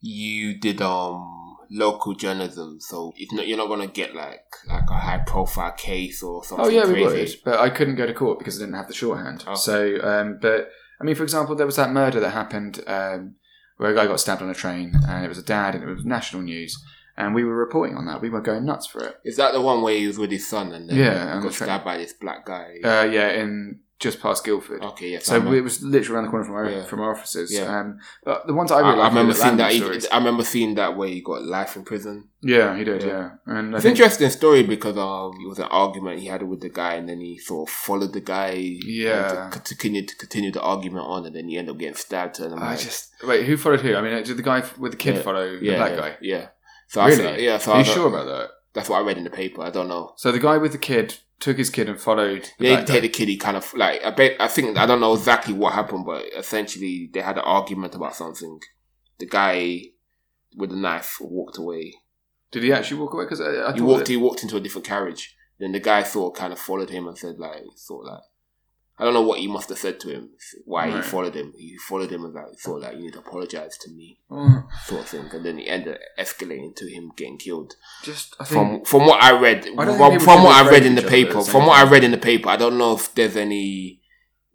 you did um local journalism. So it's not, you're not gonna get like like a high profile case or something. Oh yeah, we would, but I couldn't go to court because I didn't have the shorthand. Okay. So, um, but I mean, for example, there was that murder that happened um, where a guy got stabbed on a train, and it was a dad, and it was national news, and we were reporting on that. We were going nuts for it. Is that the one where he was with his son and then Yeah, got the tra- stabbed by this black guy? Uh, yeah, in just past Guildford. okay, yes. So it was literally around the corner from our Yeah. from our offices. Yeah. Um, but the ones I I, really I are remember seeing that. He. I remember seeing that where he got life in prison. yeah, he did. Yeah. Yeah, and I It's an interesting story because um, it was an argument he had with the guy, and then he sort of followed the guy. Yeah. To, to continue to continue the argument on, and then he ended up getting stabbed. And I'm like, just wait. Who followed who? I mean, did the guy with the kid Yeah. follow the yeah, black yeah, guy? Yeah. So I Really? said- yeah. So Are you sure about that? That's what I read in the paper. I don't know. So the guy with the kid took his kid and followed. They black take the kid. He kind of like I bet. I think I don't know exactly what happened, but essentially they had an argument about something. The guy with the knife walked away. Did he actually walk away? Because I, I he walked. that- He walked into a different carriage. Then the guy thought kind of followed him and said like, of like, I don't know what he must have said to him. Why he followed him. He followed him and like of like, you need to apologize to me, Oh, sort of thing. And then it ended escalating to him getting killed. just I think From from what I read, don't from, people from should what I read in the each other at paper, from what I read in the paper, I don't know if there's any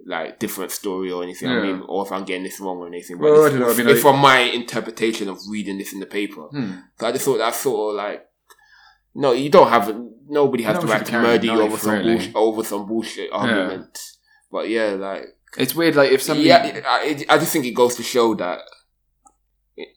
like different story or anything. I mean, or if I'm getting this wrong or anything. But Well, I it's, don't know, I mean, it's from my interpretation of reading this in the paper. Hmm. So I just thought that's sort of like, no, you don't have nobody has the right to murder you over some bullshit, over some bullshit argument. But yeah, like it's weird. Like if somebody, yeah, I, I just think it goes to show that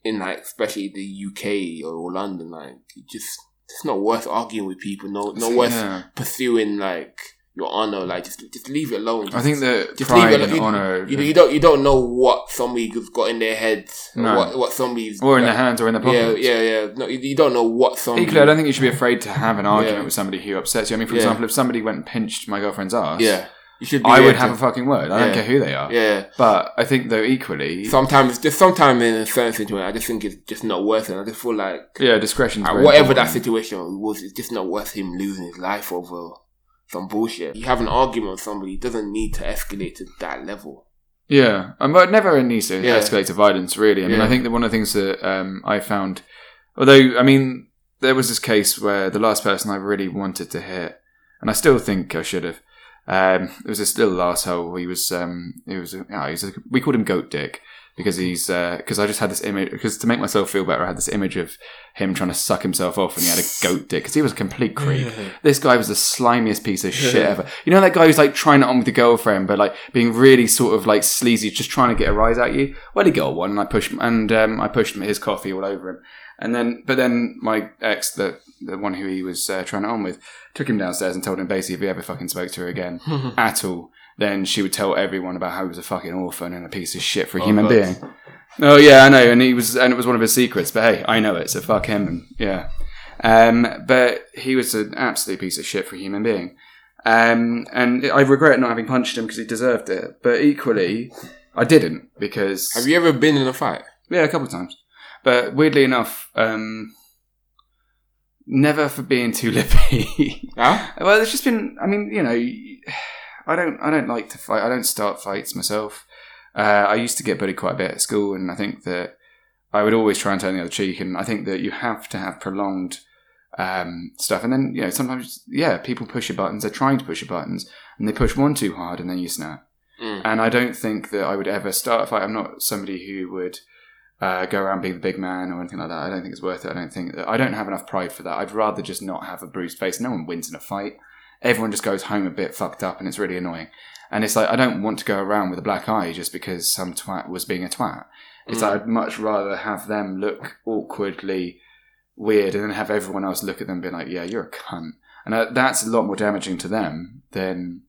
in like especially the UK or London, like you just it's not worth arguing with people. No, not worth yeah. pursuing like your honor. Like just just leave it alone. I think that Just leave pride it and alone. You- honor, you, you don't you don't know what somebody's got in their heads, or No. what what somebody's or in like, their hands or in their yeah, pockets. yeah, yeah. No, you, you don't know what somebody. Equally, I don't think you should be afraid to have an argument Yeah. with somebody who upsets you. I mean, for Yeah. example, if somebody went and pinched my girlfriend's ass, Yeah, you should. I would to- have a fucking word. I Yeah. don't care who they are. Yeah. But I think though equally, Sometimes, just sometimes in a certain situation, I just think it's just not worth it. I just feel like yeah, discretion. uh, whatever that situation was, it's just not worth him losing his life over some bullshit. You have an argument with somebody, doesn't need to escalate to that level. Yeah, um, but never needs to Yeah. escalate to violence. Really, I mean, Yeah. I think that one of the things that um, I found, although I mean, there was this case where the last person I really wanted to hit, and I still think I should have. Um, it was this little asshole. He was, um, he was, yeah, he's a, we called him Goat Dick because he's, because I just had this image, because to make myself feel better, I had this image of him trying to suck himself off, and he had a goat dick because he was a complete creep. This guy was the slimiest piece of shit ever. You know that guy who's like trying it on with the girlfriend, but like being really sort of like sleazy, just trying to get a rise out of you. Well, he got one, and I pushed and um, I pushed his coffee all over him. And then, but then my ex, the the one who he was uh, trying it on with, took him downstairs and told him basically if he ever fucking spoke to her again at all, then she would tell everyone about how he was a fucking orphan and a piece of shit for a Oh, human God. being. Oh yeah, I know, and he was, and it was one of his secrets. But hey, I know it, so fuck him. And yeah, um, but he was an absolute piece of shit for a human being. Um, and I regret not having punched him because he deserved it. But equally, I didn't because Have you ever been in a fight? yeah, a couple of times. But weirdly enough, um, never for being too lippy. Huh? well, it's just been. I mean, you know, I don't. I don't like to fight. I don't start fights myself. Uh, I used to get bullied quite a bit at school, and I think that I would always try and turn the other cheek. And I think that you have to have prolonged um, stuff. And then, you know, sometimes, yeah, people push your buttons. They're trying to push your buttons, and they push one too hard, and then you snap. Mm. And I don't think that I would ever start a fight. I'm not somebody who would uh, go around being the big man or anything like that. I don't think it's worth it. I don't think I don't have enough pride for that. I'd rather just not have a bruised face. No one wins in a fight. Everyone just goes home a bit fucked up, and it's really annoying. And it's like I don't want to go around with a black eye just because some twat was being a twat. It's Mm. like I'd much rather have them look awkwardly weird and then have everyone else look at them and be like, "Yeah, you're a cunt," and uh, that's a lot more damaging to them than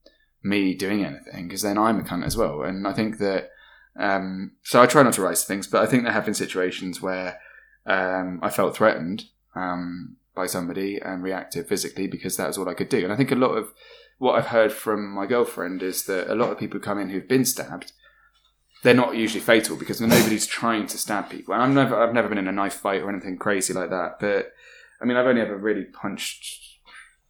me doing anything because then I'm a cunt as well. And I think that um, so I try not to rise to things, but I think there have been situations where um, I felt threatened um, by somebody and reacted physically because that was all I could do. And I think a lot of what I've heard from my girlfriend is that a lot of people come in who've been stabbed. They're not usually fatal because nobody's trying to stab people. And I've never, I've never been in a knife fight or anything crazy like that. But I mean, I've only ever really punched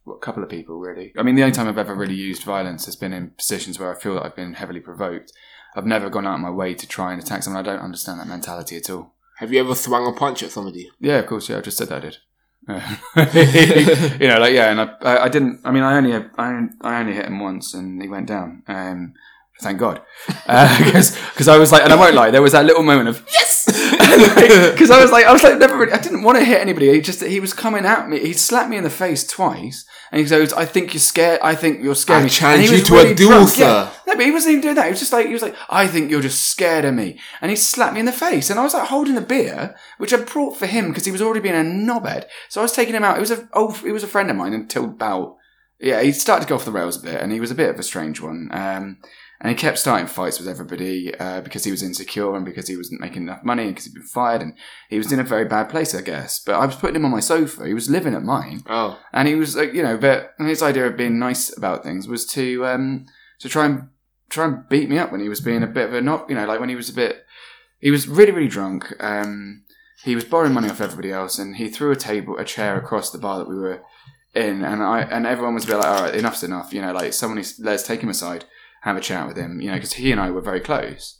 well, a couple of people really. I mean, the only time I've ever really used violence has been in positions where I feel that I've been heavily provoked. I've never gone out of my way to try and attack someone. I don't understand that mentality at all. Have you ever swung a punch at somebody? Yeah, of course. Yeah, I just said that I did. you know, like yeah, and I, I, I didn't. I mean, I only, I, I only hit him once, and he went down. Um, thank God, because I was like, and I won't lie, there was that little moment of yes, because I was like, I was like, never really, I didn't want to hit anybody. He just, he was coming at me. He slapped me in the face twice, and he goes, "I think you're scared. I think you're scared." I me." challenge he you was to a duel, drunk. sir. Yeah. No, but he wasn't even doing that. He was just like, he was like, I think you're just scared of me. And he slapped me in the face. And I was like holding the beer, which I brought for him because he was already being a knobhead. So I was taking him out. It was a, oh, he was a friend of mine until about yeah, he started to go off the rails a bit, and he was a bit of a strange one. Um, and he kept starting fights with everybody uh, because he was insecure and because he wasn't making enough money and because he'd been fired and he was in a very bad place, I guess. But I was putting him on my sofa. He was living at mine, Oh, and he was, uh, you know, but his idea of being nice about things was to um, to try and try and beat me up when he was being a bit of a not, you know, like when he was a bit. He was really, really drunk. Um, he was borrowing money off everybody else, and he threw a table, a chair across the bar that we were in, and I and everyone was a bit like, "All right, enough's enough." You know, like someone needs, let's take him aside, have a chat with him. You know, because he and I were very close.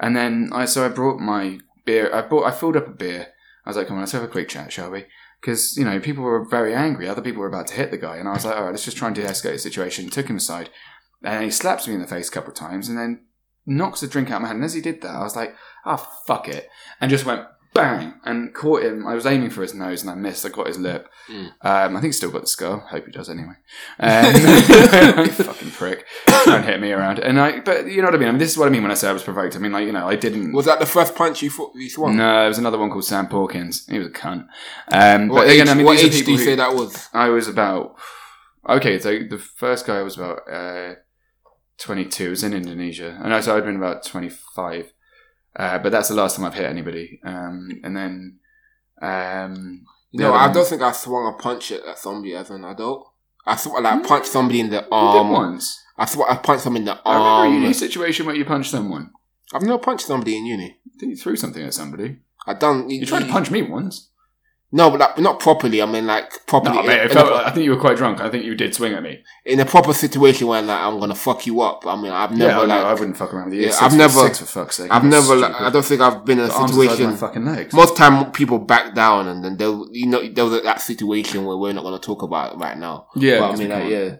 And then I so I brought my beer. I bought. I filled up a beer. I was like, "Come on, let's have a quick chat, shall we?" Because you know, people were very angry. Other people were about to hit the guy, and I was like, "All right, let's just try and de-escalate the situation." Took him aside, and he slaps me in the face a couple of times, and then knocks the drink out of my hand. And as he did that, I was like, "Oh fuck it," and just went bang and caught him. I was aiming for his nose and I missed. I got his lip. Mm. Um, I think he's still got the scar. Hope he does anyway. Um, fucking prick. And hit me around. And I, but you know what I mean. I mean, this is what I mean when I say I was provoked. I mean, like you know, I didn't. was that the first punch you fought, you swung? No, there was another one called Sam Porkins. He was a cunt. Um, What but age, again, I mean, what age do you who- say that was? I was about okay. So the first guy was about uh, twenty-two. It was in Indonesia, and I so I'd been about twenty-five. Uh, but that's the last time I've hit anybody. Um, and then, um, the other I don't think I swung a punch at a zombie as an adult. I sw- like Mm. punched somebody in the you arm. once. I sw- I punched somebody in the I remember a uni situation where you punched someone. I've never punched somebody in uni. I think you threw something at somebody. I done. You tried to punch me once. No, but like, not properly. I mean, like properly No, in, mate, felt, a, I think you were quite drunk. I think you did swing at me. in a proper situation where like I'm gonna fuck you up. I mean, I've never yeah, like no, I wouldn't fuck around with you. Yeah, I've never- Six for fuck's sake. I've never. Like. I don't think I've been in a the situation. fucking legs. Most time people back down, and then they'll you know there was that situation where we're not gonna talk about it right now. yeah, but I mean, like, yeah,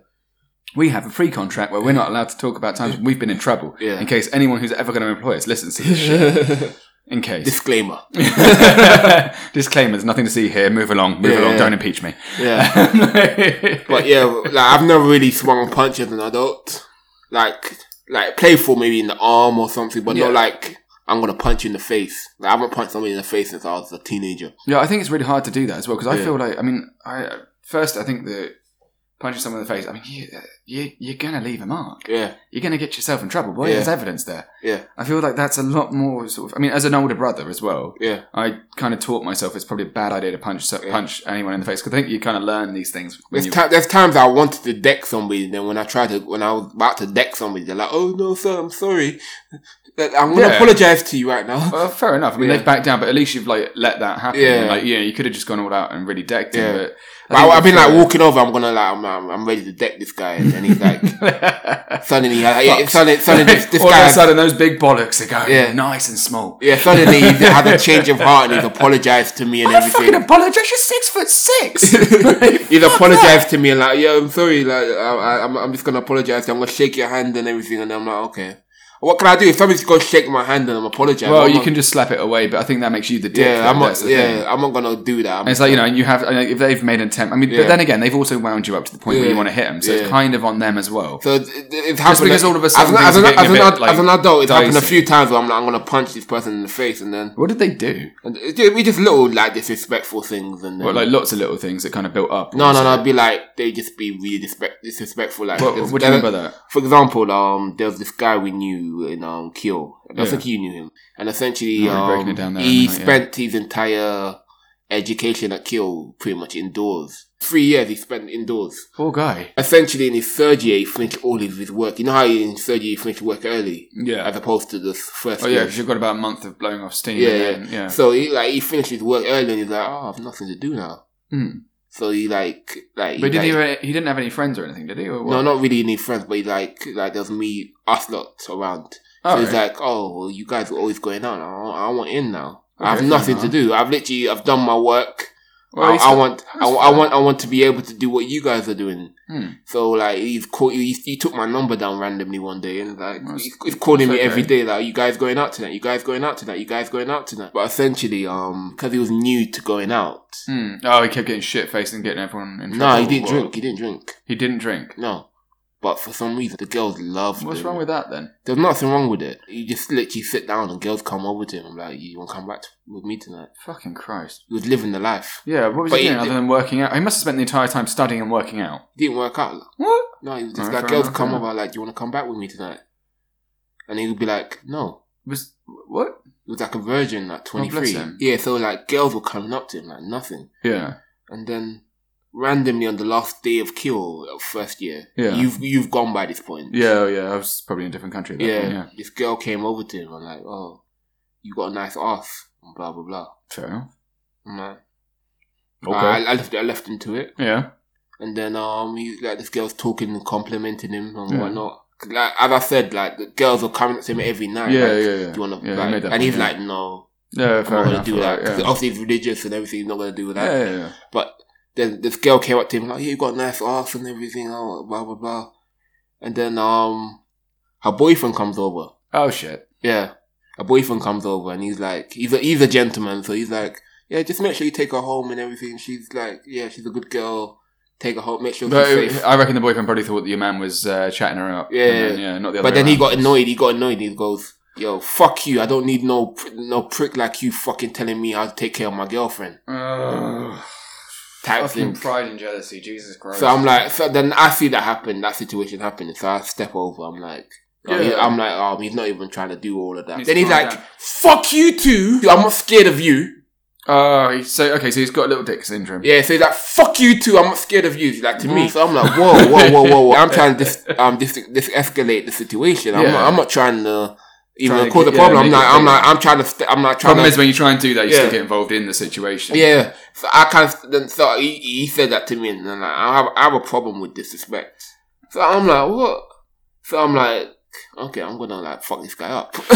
We have a free contract where we're not allowed to talk about times when we've been in trouble. Yeah. In case anyone who's ever going to employ us listens to this shit. In case. disclaimer. Disclaimer: There's nothing to see here. Move along. Move Yeah, along. yeah. Don't impeach me. Yeah, but yeah, like I've never really swung a punch as an adult. Like, like playful maybe in the arm or something, but Yeah. not like I'm gonna punch you in the face. Like, I haven't punched somebody in the face since I was a teenager. Yeah, I think it's really hard to do that as well because I feel like I mean, I first I think that punching someone in the face. I mean, you, you you're gonna leave a mark. Yeah, You're gonna get yourself in trouble, boy. Yeah. There's evidence there. yeah, I feel like that's a lot more sort of. I mean, as an older brother as well, yeah. I kind of taught myself it's probably a bad idea to punch so- Yeah. punch anyone in the face because I think you kind of learn these things when There's, you. ti- there's times I wanted to deck somebody, and then when I tried to, when I was about to deck somebody, they're like, "Oh no, sir, I'm sorry. Like, I'm gonna Yeah. apologize to you right now." well, fair enough. I mean, Yeah. they've backed down, but at least you've like let that happen. Yeah. Like, yeah, you could have just gone all out and really decked him. Yeah. But But I, I've been like walking over. I'm gonna like, I'm, I'm, I'm ready to deck this guy, and then he's like, uh, suddenly, like, suddenly, suddenly, this, this all of a sudden, those big bollocks are going Yeah. nice and small. yeah, suddenly he had a change of heart, and he's apologized to me and I don't fucking everything. apologize. You're six foot six. He's apologized to me and like, yeah, I'm sorry, like, I, I, I'm, I'm just gonna apologize. I'm gonna shake your hand and everything, and I'm like, okay. What can I do if somebody's gonna shake my hand and I'm apologizing? well, I'm you not- can just slap it away, but I think that makes you the dick. Yeah, I'm not. thing. Yeah, I'm not gonna do that. It's like you know, and you have if they've made an attempt. I mean, Yeah. but then again, they've also wound you up to the point where you want to hit them, so Yeah. it's kind of on them as well. So it, it- it's happened because all of a sudden as, an, as, an, as, an, bit, like, as an adult, it's happened a few times where I'm like, I'm gonna punch this person in the face, and then What did they do? and it- we just little like disrespectful things, and then, Well, like lots of little things that kind of built up. no, no, no, it'd be like they just be really disrespectful. Like, What, what do you mean by that? For example, um, there was this guy we knew in um Keele. I don't Yeah. think you knew him, and essentially, No, um, it down there, he I? Yeah. spent his entire education at Keele pretty much indoors. Three years he spent indoors. Poor guy. essentially in his third year he finished all of his work. You know how in third year he finished work early Yeah. as opposed to the first Oh yeah, because you've got about a month of blowing off steam. Yeah, then- yeah. So he like he finished his work early and he's like, Oh, I've nothing to do now. Hmm. So he like like But did like, he? He didn't have any friends or anything, did he? No, not really any friends, but he like like there's me us lot around. Oh, so he's right. like, Oh, well, you guys are always going out. I want, I want in now. Okay, I have nothing to do. I've literally I've done my work. Well, I, I want I, I want I want to be able to do what you guys are doing. Hmm. So like he's called, he, he took my number down randomly one day and like That's- he's, he's calling me that's every okay. day like you guys going out tonight, you guys going out tonight, you guys going out tonight. But essentially, um, because he was new to going out. Hmm. Oh, he kept getting shit faced and getting everyone in. No, he didn't drink. He didn't drink. He didn't drink. No, But for some reason, the girls love. What's wrong with that then? There's nothing wrong with it. You just literally sit down and girls come over to him. I'm like, you want to come back with me tonight? Fucking Christ. He was living the life. Yeah, what was But he doing other than working out? He must have spent the entire time studying and working out. didn't work out. What? No, he was just Alright, like, fair girls enough, come fair over, like, do you want to come back with me tonight? And he would be like, no. Was what? He was like a virgin, like bless 23. him. yeah, so like girls were coming up to him, like nothing. Yeah. And then randomly on the last day of Kyo, of first year, Yeah. you've you've gone by this point. Yeah, oh, yeah. I was probably in a different country. Yeah, Point, yeah. This girl came over to him and like, oh, you got a nice ass, and blah blah blah. Fair enough. Like, Okay. I, I left I left him to it, yeah. and then um, he like this girl's talking and complimenting him and Yeah. whatnot. Like as I said, like the girls are coming to him every night. Yeah, like, yeah, yeah. Do you want to? Yeah, that and he's yeah. like, no, Yeah, I'm not gonna enough. do that. right, yeah. Obviously, he's religious and everything. He's not gonna do that. yeah, yeah, yeah. But then this girl came up to him like, "Yeah, you got a nice ass and everything." Oh, blah blah blah. And then um, her boyfriend comes over. Oh shit. Yeah, her boyfriend comes over and he's like, he's a he's a gentleman, so he's like, "Yeah, just make sure you take her home and everything." She's like, "Yeah, she's a good girl. Take her home. Make sure But she's safe." I reckon the boyfriend probably thought that your man was uh, chatting her up. Yeah, then, yeah, not the other. But then he got annoyed. He got annoyed. He goes, "Yo, fuck you! I don't need no no prick like you fucking telling me how to take care of my girlfriend." Ugh. Type thing. pride and jealousy. Jesus Christ. So I'm like, so then I see that happen, that situation happening. So I step over. I'm like, oh, he- I'm like, oh, he's not even trying to do all of that. He's then he's like, fuck you too. I'm not scared of you. Oh, he- so okay, so he's got a little dick syndrome. Yeah, so he's like, fuck you too. I'm not scared of you. He's like to Mm. me. So I'm like, whoa, whoa, whoa, whoa, whoa. I'm trying to dis- um, dis- dis- escalate the situation. I'm, Yeah. not, I'm not trying to even cause a get- problem. yeah, I'm not, I'm not. I'm trying to, st- I'm not trying Problem to. is when you try and do that, you Yeah. still get involved in the situation. yeah. So I kind of then so he, he said that to me, and then like, I have I have a problem with disrespect. So I'm like, what? So I'm like, okay, I'm gonna like fuck this guy up.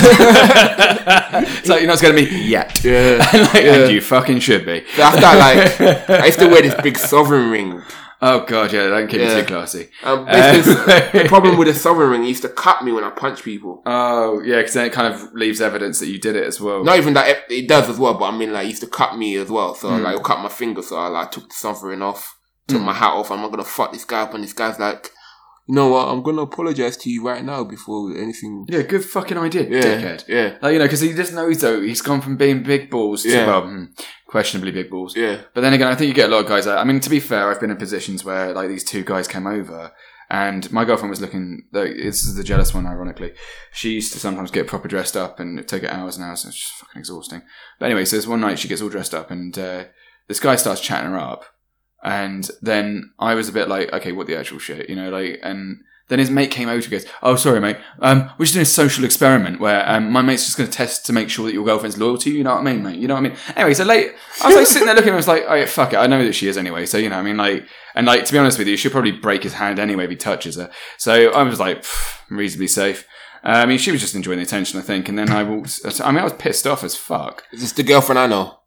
like you're not of me yet. yeah. like, Yeah. And you fucking should be. So after like, I used to wear this big sovereign ring. Oh god, yeah, don't keep Yeah. it too classy. Um, Uh, the problem with the sovereign ring, used to cut me when I punch people. Oh yeah, because then it kind of leaves evidence that you did it as well. Not even that it, it does as well, but I mean like it used to cut me as well. So Mm. like cut my finger, so I like took the sovereign off, took Mm. my hat off. I'm not gonna fuck this guy up, and this guy's like, you know what? I'm gonna apologize to you right now before anything. Yeah, good fucking idea, Yeah, dickhead. yeah, Like you know, because he just knows though he's gone from being big balls to Yeah. well, hmm, questionably big balls. yeah. But then again, I think you get a lot of guys. I mean, to be fair, I've been in positions where like these two guys came over, and my girlfriend was looking. like, This is the jealous one, ironically. She used to sometimes get proper dressed up, and take it hours and hours. And it's just fucking exhausting. But anyway, so this one night she gets all dressed up, and uh, this guy starts chatting her up, and then I was a bit like, okay, what the actual shit, you know, like, and. Then his mate came over and goes, "Oh, sorry, mate. Um, we're just doing a social experiment where um, my mate's just going to test to make sure that your girlfriend's loyal to you. You know what I mean, mate? You know what I mean? Anyway, so late, I was like sitting there looking. I was like, "Oh, yeah, fuck it. I know that she is anyway. So you know, I mean, like, and like to be honest with you, she'll probably break his hand anyway if he touches her. So I was like, reasonably safe. Uh, I mean, she was just enjoying the attention, I think. And then I walked. I mean, I was pissed off as fuck. Is this the girlfriend I know?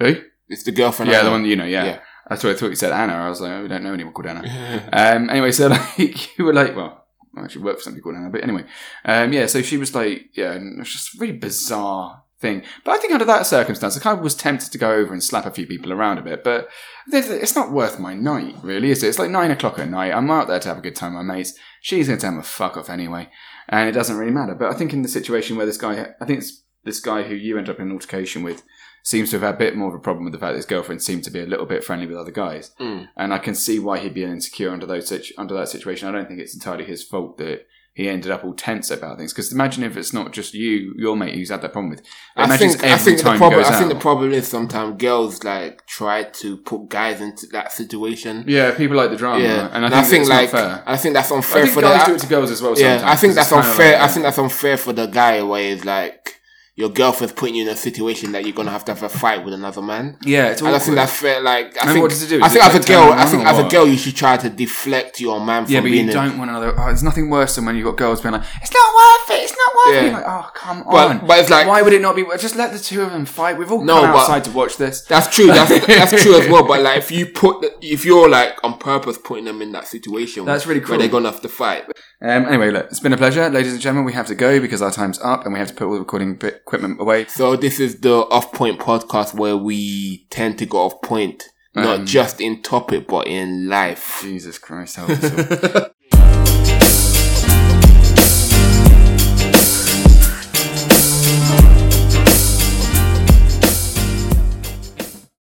Who? It's the girlfriend. Yeah, the one you know. Yeah. Yeah. That's what I thought you said, Anna. I was like, oh, we don't know anyone called Anna. Um, anyway, so like you were like, well, I actually work for somebody called Anna, but anyway, um, yeah. So she was like, yeah, and it was just a really bizarre thing. But I think under that circumstance, I kind of was tempted to go over and slap a few people around a bit, but it's not worth my night, really, is it? It's like nine o'clock at night. I'm out there to have a good time with my mates. She's going to have a fuck off anyway, and it doesn't really matter. But I think in the situation where this guy, I think it's this guy who you end up in an altercation with. Seems to have had a bit more of a problem with the fact that his girlfriend seemed to be a little bit friendly with other guys Mm. and I can see why he'd be insecure under those under that situation. I don't think it's entirely his fault that he ended up all tense about things. Because imagine if it's not just you, your mate, who's had that problem with. I Imagine think, every I think the problem. I think the problem is sometimes girls like try to put guys into that situation. yeah, people like the drama, Yeah, and I think, it's like not. I think that's unfair I think for guys the. do it to girls as well. yeah, sometimes, I think that's unfair. like, I think that's unfair for the guy where it's like your girlfriend's putting you in a situation that you're gonna have to have a fight with another man. yeah, it's I don't think that's fair. Like, I think, what does it do? I think as a girl, I think as a girl, you should try to deflect your man from Yeah, but being you don't want another. Oh, there's nothing worse than when you've got girls being like, "It's not worth it. It's not worth it." Yeah. You're like, oh, come But- on. but it's like- why would it not be? worth- Just let the two of them fight. We've all No, come but- outside to watch this. That's true. That's that's true as well. But like, if you put, the, if you're like on purpose putting them in that situation, That's really Where cool. they're gonna have to fight. Um, anyway, look, it's been a pleasure, ladies and gentlemen. We have to go because our time's up and we have to put all the recording bit- equipment away. So this is the off point podcast where we tend to go off point, not Um, just in topic but in life. Jesus Christ, help us all.